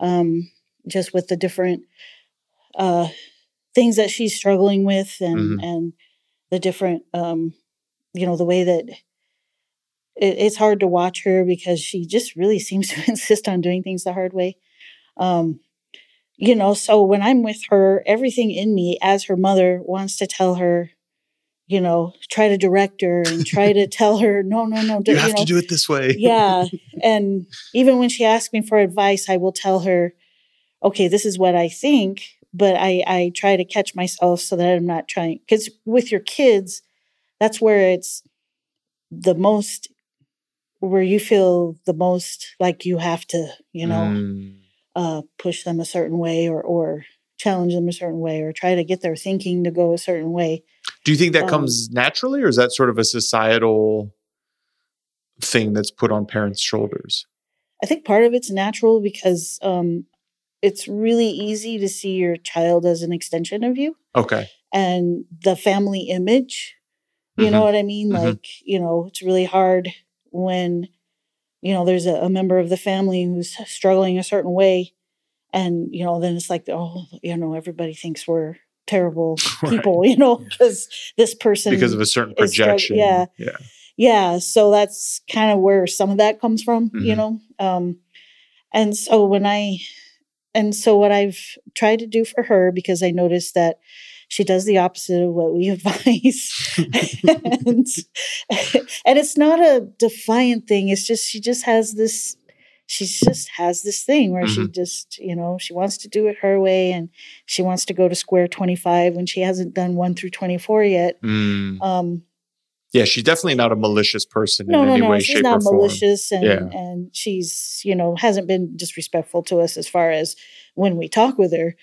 um, just with the different uh, things that she's struggling with and Mhm. and the different um, you know the way that it, it's hard to watch her because she just really seems to insist on doing things the hard way. Um, you know, so when I'm with her, everything in me as her mother wants to tell her, you know, try to direct her and try to tell her, no, no, no, do, You have know, to do it this way. yeah. And even when she asks me for advice, I will tell her, okay, this is what I think, but I, I try to catch myself so that I'm not trying. Because with your kids, that's where it's the most, where you feel the most like you have to, you know, Mm. uh, push them a certain way or, or challenge them a certain way or try to get their thinking to go a certain way. Do you think that Um, comes naturally, or is that sort of a societal thing that's put on parents' shoulders? I think part of it's natural because um, it's really easy to see your child as an extension of you Okay. and the family image. You know Mhm. what I mean? Mhm. Like, you know, it's really hard when, you know, there's a, a member of the family who's struggling a certain way. And, you know, then it's like, oh, you know, everybody thinks we're terrible Right. people, you know, because this person Because of a certain projection. yeah. Yeah. yeah so that's kind of where some of that comes from you Mhm. know um and so when i and so what i've tried to do for her because i noticed that she does the opposite of what we advise and, and it's not a defiant thing it's just she just has this she just has this thing where she just you know she wants to do it her way and she wants to go to square 25 when she hasn't done 1 through 24 yet Mm. um Yeah, she's definitely not a malicious person no, in no, any no. way, she's shape, not or form. malicious, and Yeah. and she's you know hasn't been disrespectful to us as far as when we talk with her.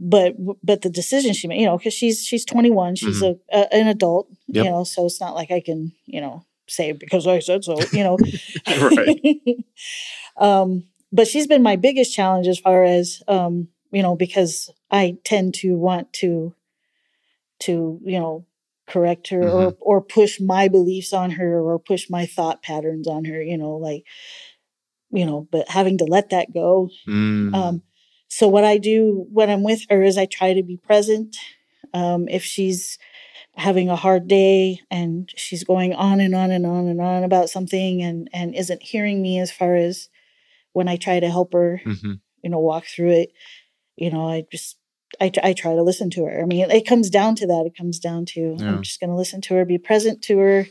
But but the decision she made, you know, because she's she's 21, she's a, a an adult, Mm-hmm. Yep. you know, so it's not like I can you know say because I said so, you know. Right. um, but she's been my biggest challenge as far as um, you know because I tend to want to to you know correct her Mm-hmm. or or push my beliefs on her or push my thought patterns on her you know like you know but having to let that go Mm. um so what i do when i'm with her is i try to be present um if she's having a hard day and she's going on and on and on and on about something and and isn't hearing me as far as when i try to help her Mhm. you know walk through it you know i just I, I try to listen to her i mean it comes down to that it comes down to Yeah. i'm just going to listen to her be present to her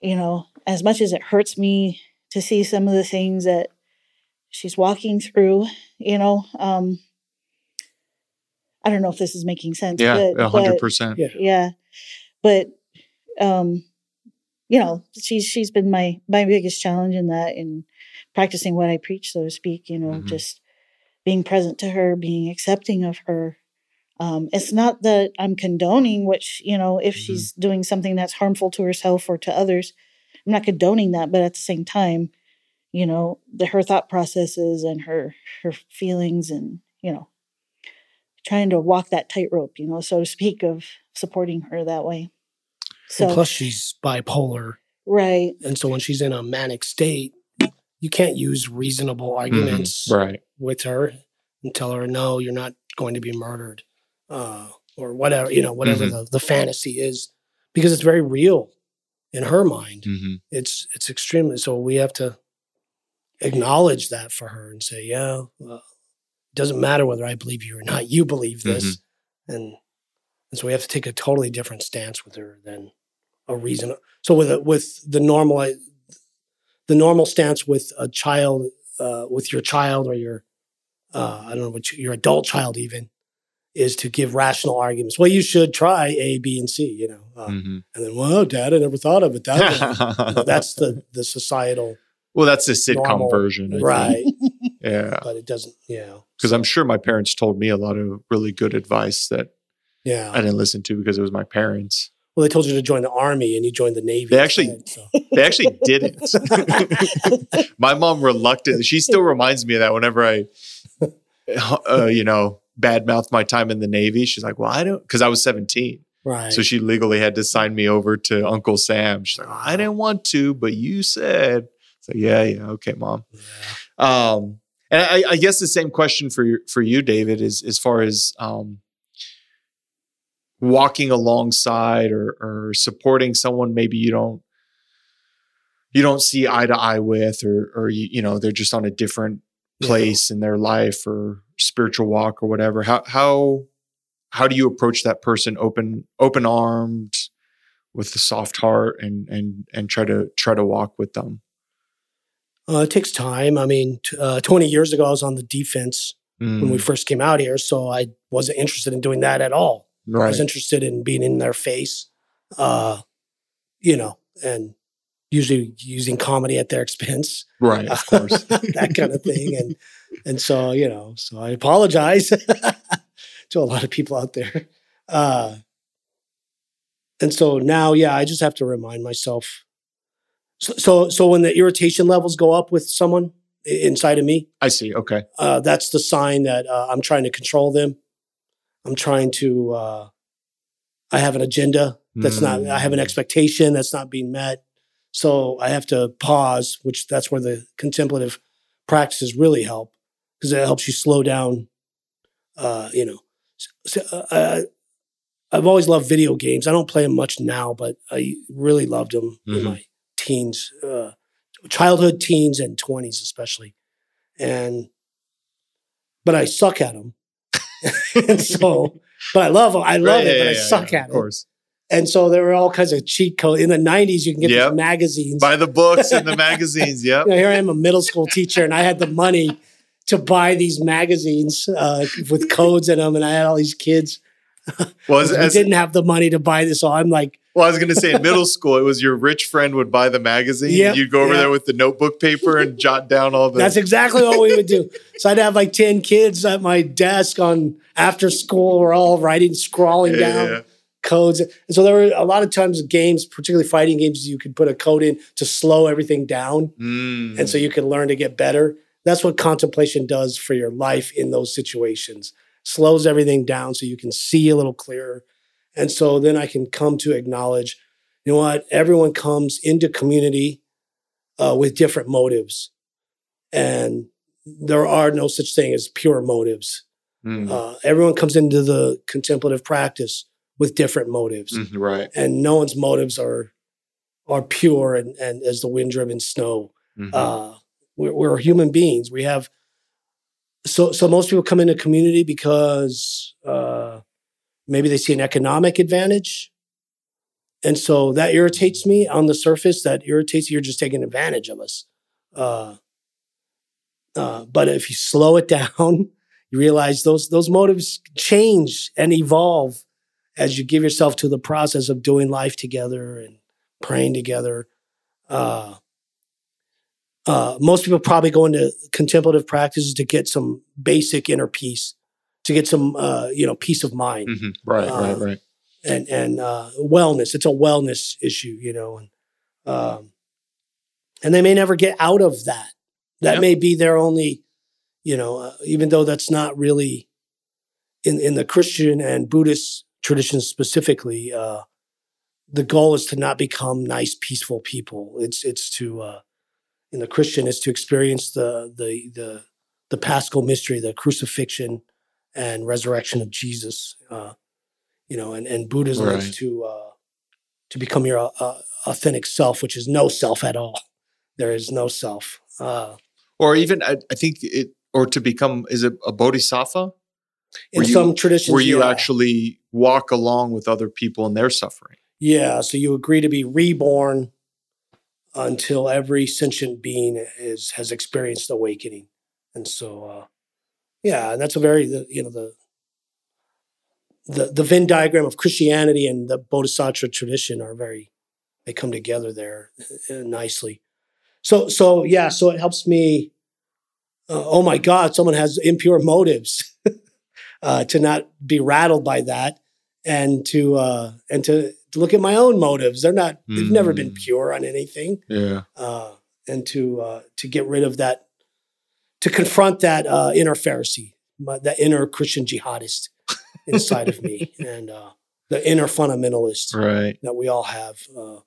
you know as much as it hurts me to see some of the things that she's walking through you know um i don't know if this is making sense Yeah, but, a hundred but- percent. Yeah. yeah but um you know she's she's been my my biggest challenge in that in practicing what i preach so to speak you know Mhm. just being present to her being accepting of her um it's not that i'm condoning which you know if Mhm. she's doing something that's harmful to herself or to others i'm not condoning that but at the same time you know the her thought processes and her her feelings and you know trying to walk that tightrope you know so to speak of supporting her that way so and plus, she's bipolar. right And so when she's in a manic state, you can't use reasonable arguments Mm-hmm. Right. with her and tell her, no, you're not going to be murdered uh, or whatever, you know, whatever Mhm. the, the fantasy is, because it's very real in her mind. hmm It's, it's extremely, so we have to acknowledge that for her and say, yeah, uh, it doesn't matter whether I believe you or not, you believe this. And, and so we have to take a totally different stance with her than a reason. So with, a, with the normal, the normal stance with a child, uh, with your child or your, uh, I don't know what you, your adult child even, is to give rational arguments. Well, you should try A, B, and C. You know, uh, hmm and then, well, Dad, I never thought of it that way. You know, that's the the societal well, that's the sitcom normal- version, I right? Yeah, but it doesn't. You know, because I'm sure my parents told me a lot of really good advice that yeah. I didn't listen to because it was my parents. Well, they told you to join the army, and you joined the navy. They actually- so. They actually didn't. my mom reluctant. She still reminds me of that whenever I, uh, you know, badmouth my time in the Navy. She's like, "Well, I don't," because I was 17, right. so she legally had to sign me over to Uncle Sam. She's like, "Oh, "I didn't want to, but you said." So "Yeah, yeah, okay, mom." Yeah. Um, And I, I guess the same question for you, for you, David, is as far as um, walking alongside or, or supporting someone maybe you don't you don't see eye to eye with, or or you, you know they're just on a different place yeah. in their life or spiritual walk or whatever. How how how do you approach that person open open armed with a soft heart and and and try to try to walk with them? Uh, it takes time. I mean, t- uh, 20 years ago, I was on the defense mm. when we mm. first came out here, so I wasn't interested in doing that at all. Right. I was interested in being in their face, uh, you know, and usually using comedy at their expense. Right, of course. that kind of thing. And and so, you know, so I apologize to a lot of people out there. Uh, and so now, yeah, I just have to remind myself. So, so, so when the irritation levels go up with someone inside of me, I see. Okay, uh, that's the sign that uh, I'm trying to control them. I'm trying to. Uh, I have an agenda that's mm. not. I have an mm. expectation that's not being met. So I have to pause, which that's where the contemplative practices really help because it helps you slow down. Uh, you know, so, uh, I've always loved video games. I don't play them much now, but I really loved them mm-hmm. in my teens, uh, childhood, teens, and twenties especially. And but I suck at them, and so. But I love them. I love right, it, yeah, but yeah, I suck yeah, at it. Of course. And so there were all kinds of cheat codes. In the 90s, you can get yep. these magazines. Buy the books and the magazines. Yep. you know, here I am, a middle school teacher, and I had the money to buy these magazines uh, with codes in them. And I had all these kids. Well, as, as, didn't have the money to buy this. So I'm like, well, I was going to say in middle school, it was your rich friend would buy the magazine. Yep, you'd go over yep. there with the notebook paper and jot down all the. That's exactly what we would do. So I'd have like 10 kids at my desk on after school. We're all writing, scrawling yeah, down. Yeah codes. And so there were a lot of times games, particularly fighting games, you could put a code in to slow everything down. Mm. And so you can learn to get better. That's what contemplation does for your life in those situations. Slows everything down so you can see a little clearer. And so then I can come to acknowledge, you know what, everyone comes into community uh, with different motives. And there are no such thing as pure motives. Mm. Uh, everyone comes into the contemplative practice with different motives. Mm, right. And no one's motives are are pure and, and as the wind driven snow. Mm-hmm. Uh, we're, we're, human beings. We have so so most people come into community because uh, maybe they see an economic advantage. And so that irritates me on the surface. That irritates you. You're just taking advantage of us. Uh, uh, but if you slow it down, you realize those those motives change and evolve as you give yourself to the process of doing life together and praying together. Uh, uh, most people probably go into contemplative practices to get some basic inner peace, to get some uh, you know peace of mind. Mm-hmm. Right, right, right. And and uh, wellness. It's a wellness issue, you know, and um, and they may never get out of that. That yep. may be their only, you know, uh, even though that's not really in in the Christian and Buddhist traditions specifically, uh, the goal is to not become nice, peaceful people. It's it's to uh, in the Christian is to experience the the the the Paschal mystery, the crucifixion and resurrection of Jesus. Uh, you know, and and Buddhism right. is to uh, to become your uh, authentic self, which is no self at all. There is no self. Uh, or even I, I think it, or to become is it a bodhisattva? in you, some traditions where you yeah. actually walk along with other people in their suffering yeah so you agree to be reborn until every sentient being is has experienced awakening and so uh yeah and that's a very the, you know the the the Venn diagram of Christianity and the Bodhisattva tradition are very they come together there uh, nicely. So so yeah, so it helps me. Uh, oh my God, someone has impure motives. uh, to not be rattled by that and to uh, and to, to look at my own motives. They're not. Mm. They've never been hmm. pure on anything. Yeah. Uh, and to uh, to get rid of that, to confront that uh, inner Pharisee, my, that inner Christian jihadist inside of me, and uh, the inner fundamentalist right. that we all have, uh,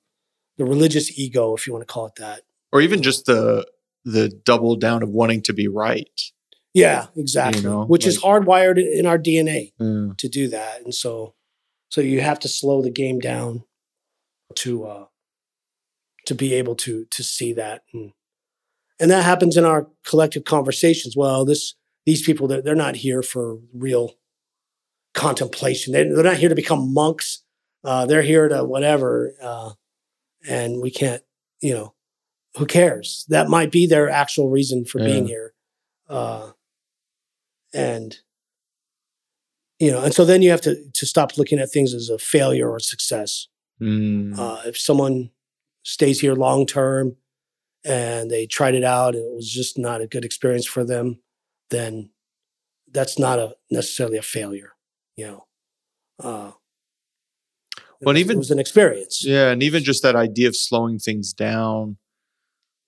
the religious ego, if you want to call it that, or even just the the double down of wanting to be right. Yeah, exactly. You know, Which is hardwired in our DNA Yeah. to do that, and so so you have to slow the game down to uh to be able to to see that and and that happens in our collective conversations. Well, this these people they're, they're not here for real contemplation. They, they're not here to become monks. Uh, they're here to whatever, uh, and we can't. You know, who cares? That might be their actual reason for being here. Uh, and you know, and so then you have to to stop looking at things as a failure or success. Mm. Uh, if someone stays here long term and they tried it out and it was just not a good experience for them, then that's not a necessarily a failure. You know, uh, was- even- it was an experience. Yeah, and even just that idea of slowing things down,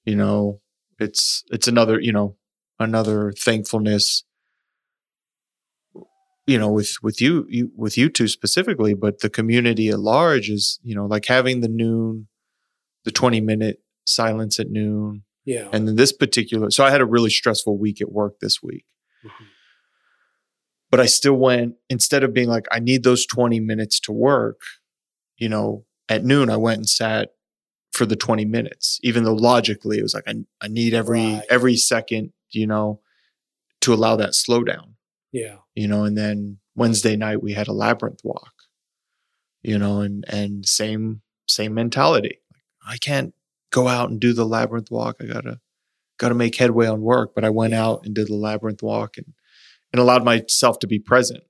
you know, it's it's another, you know, another thankfulness you know with with you, you with you two specifically but the community at large is you know like having the noon the 20 minute silence at noon. Yeah, and then this particular so i had a really stressful week at work this week. Mhm. but i still went instead of being like i need those 20 minutes to work you know at noon i went and sat for the 20 minutes even though logically it was like i, I need every Right. every second you know to allow that slowdown. Yeah, you know and then wednesday night we had a labyrinth walk you know and and same same mentality. I can't go out and do the labyrinth walk i gotta gotta make headway on work but i went out and did the labyrinth walk and and allowed myself to be present.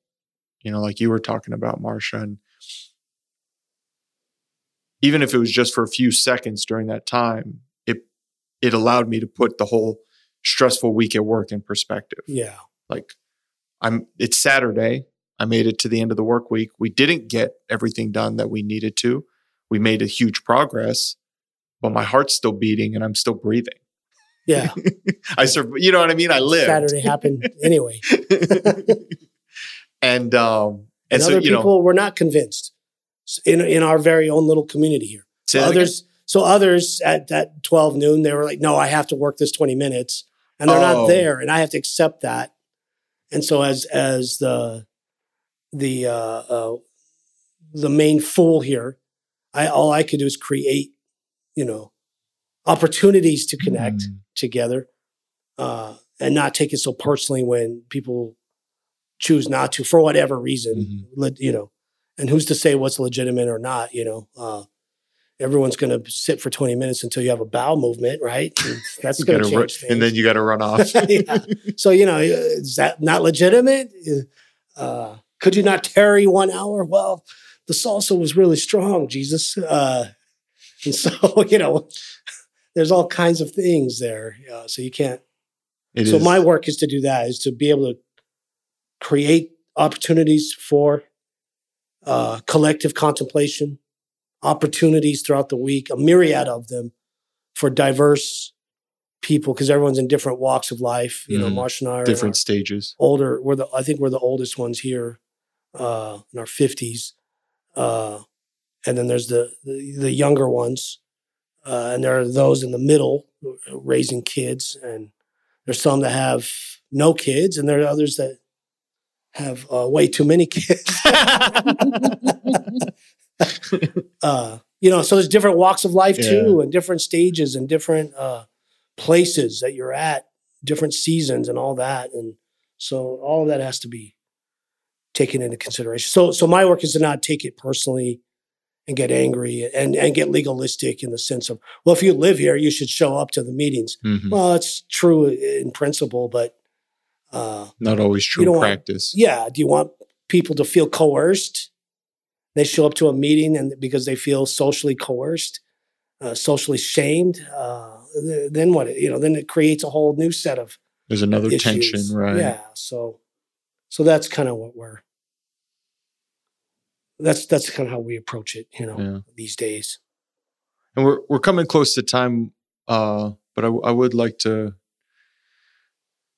You know like you were talking about marsha and even if it was just for a few seconds during that time it it allowed me to put the whole stressful week at work in perspective. Yeah, like i'm it's saturday. I made it to the end of the work week. We didn't get everything done that we needed to. We made a huge progress but my heart's still beating and i'm still breathing yeah. i serve, you know what i mean i live. Saturday happened anyway. and um and, And, so other people know were not convinced in in our very own little community here. So again? others, so others at that twelve noon, they were like, "No, I have to work this twenty minutes," and they're Oh. not there, and I have to accept that. And so, as as the the uh, uh, the main fool here, I all I could do is create, you know, opportunities to connect Mm. together, uh, and not take it so personally when people choose not to for whatever reason. Mhm. Let- You know, and who's to say what's legitimate or not? You know, uh, everyone's going to sit for twenty minutes until you have a bowel movement, right? And that's going to change things. and then you got to run off Yeah. So you know, is that not legitimate? Uh, could you not tarry one hour? Well, the salsa was really strong, Jesus. Uh, and so you know, there's all kinds of things there. Uh, so you can't. It so is- my work is to do that: is to be able to create opportunities for uh, collective contemplation, opportunities throughout the week, a myriad of them for diverse people, because everyone's in different walks of life. You know, Mhm. Marsh and I are different stages older. We're the I think we're the oldest ones here, uh, in our fifties, uh, and then there's the, the the younger ones, uh, and there are those in the middle raising kids, and there's some that have no kids, and there are others that have uh, way too many kids. uh, you know, so there's different walks of life too, and different stages and different uh, places that you're at, different seasons and all that, and so all of that has to be taken into consideration. So, so my work is to not take it personally and get angry and and get legalistic in the sense of, well, if you live here, you should show up to the meetings. Mhm. Well, it's true in principle, but uh, not always true in don't want- practice yeah, do you want people to feel coerced? They show up to a meeting and because they feel socially coerced, uh, socially shamed. Uh, th- then what? You know, then it creates a whole new set of there's another issues. tension right Yeah. So, so that's kind of what we're. That's that's kind of how we approach it, you know, Yeah. these days. and we're we're coming close to time uh but I, I would like to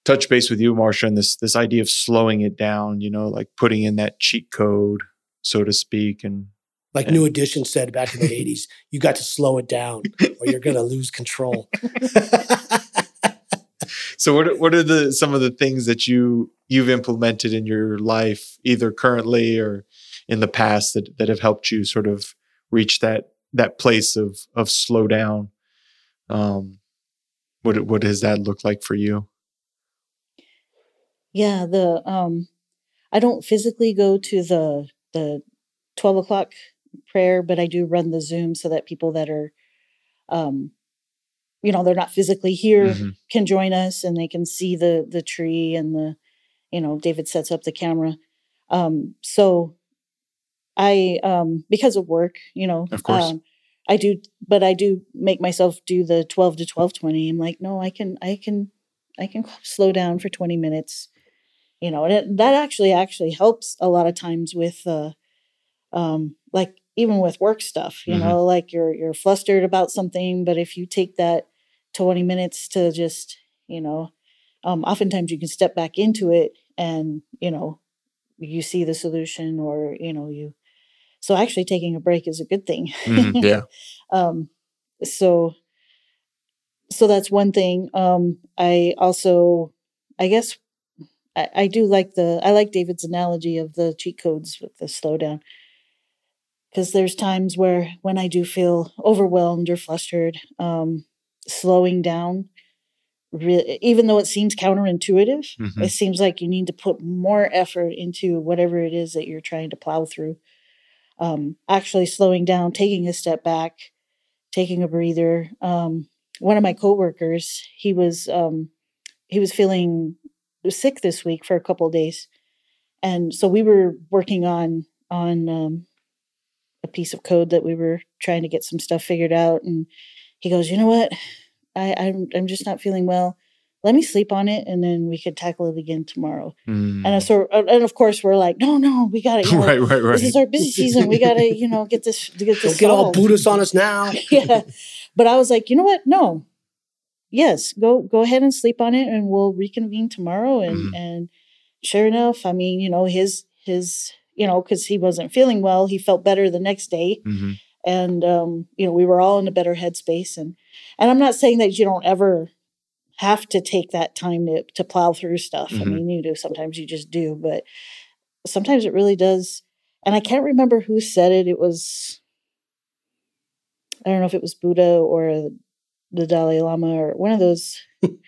touch base with you marsha and this this idea of slowing it down you know like putting in that cheat code so to speak and Like Yeah. New Edition said back in the '80s, you got to slow it down, or you're going to lose control. so what are- what are the some of the things that you you've implemented in your life either currently or in the past that that have helped you sort of reach that that place of of slow down um what what does that look like for you Yeah, the um, I don't physically go to the the twelve o'clock prayer, but I do run the Zoom so that people that are, um, you know, they're not physically here Mhm. can join us and they can see the the tree and the, you know, David sets up the camera. Um, so I um because of work, you know, Of course. um, I do, but I do make myself do the twelve to twelve twenty. I'm like, no, I can, I can, I can slow down for twenty minutes you know and it, that actually actually helps a lot of times with uh um like even with work stuff you Mhm. know like you're you're flustered about something but if you take that 20 minutes to just you know um oftentimes you can step back into it and you know you see the solution or you know you so actually taking a break is a good thing. Mhm, yeah. Um so so that's one thing. Um i also i guess I, I do like the i like david's analogy of the cheat codes with the slowdown. Because there's times where when i do feel overwhelmed or flustered um slowing down re- even though it seems counterintuitive Mhm. it seems like you need to put more effort into whatever it is that you're trying to plow through um, actually slowing down taking a step back taking a breather. Um, one of my coworkers he was um, he was feeling sick this week for a couple days. And so we were working on on um, a piece of code that we were trying to get some stuff figured out. And he goes you know what? I, I'm, I'm just not feeling well let me sleep on it and then we could tackle it again tomorrow Mm. and so and of course we're like no no we got to you know, right right right this is our busy season we got to you know get this get this Don't get all. Buddhist on us now. yeah but i was like you know what no yes go go ahead and sleep on it and we'll reconvene tomorrow and Mhm. and sure enough i mean you know his his you know because he wasn't feeling well he felt better the next day Mhm. and um you know we were all in a better headspace and and i'm not saying that you don't ever have to take that time to to plow through stuff i Mhm. mean you do sometimes you just do but sometimes it really does and i can't remember who said it it was i don't know if it was buddha or the dalai lama or one of those one,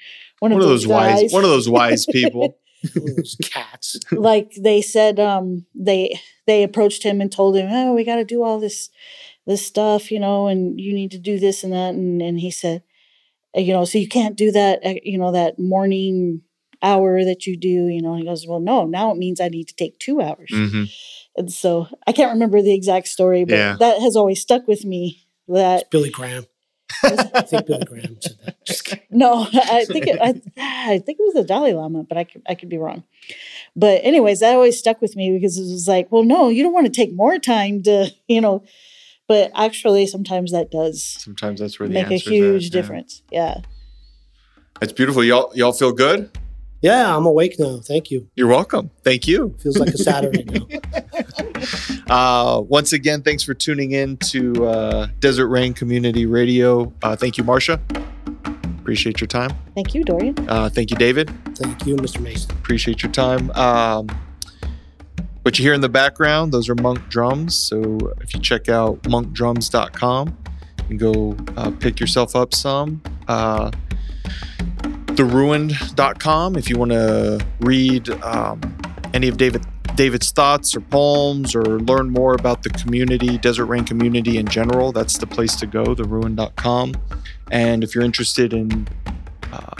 one of those wise guys. one of those wise people those cats. like they said um they they approached him and told him oh we got to do all this this stuff you know and you need to do this and that and, and he said you know so you can't do that uh, you know that morning hour that you do you know he goes well no now it means i need to take two hours Mhm. and so i can't remember the exact story but Yeah. that has always stuck with me that Billy Graham. I think Billy Graham said that. Just no, I think it, I, I think it was the Dalai Lama, but I could I could be wrong. But anyways, that always stuck with me because it was like, well, no, you don't want to take more time to, you know. But actually, sometimes that does sometimes that's where the make a answer's at, huge yeah. difference. Yeah. that's beautiful y'all y'all feel good Yeah, I'm awake now. Thank you. you're welcome thank you Feels like a Saturday now. Uh, once again, thanks for tuning in to uh, Desert Rain Community Radio. Uh, thank you, Marsha. Appreciate your time. Thank you, Dorian. Uh, thank you, David. Thank you, Mr. Mason. Appreciate your time. Um, what you hear in the background, those are monk drums. So if you check out monkdrums.com and go uh, pick yourself up some. Uh, theruined.com if you want to read um, any of David David's thoughts or poems or learn more about the community, Desert Rain community in general, that's the place to go, theruined.com. And if you're interested in uh,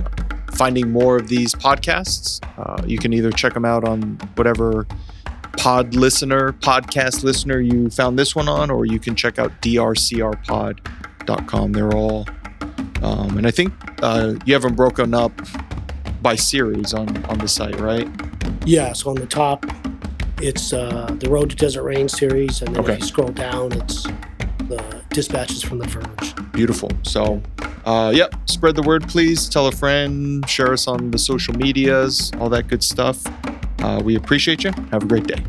finding more of these podcasts, uh, you can either check them out on whatever pod listener, podcast listener you found this one on, or you can check out drcrpod.com. They're all, um, and I think uh, you have them broken up by series on, on the site, right? Yeah, so on the top, it's uh, the Road to Desert Rain series, and then Okay. if you scroll down, it's the dispatches from the Verge. Beautiful. So, uh, yep, spread the word, please. Tell a friend, share us on the social medias, all that good stuff. Uh, we appreciate you. Have a great day.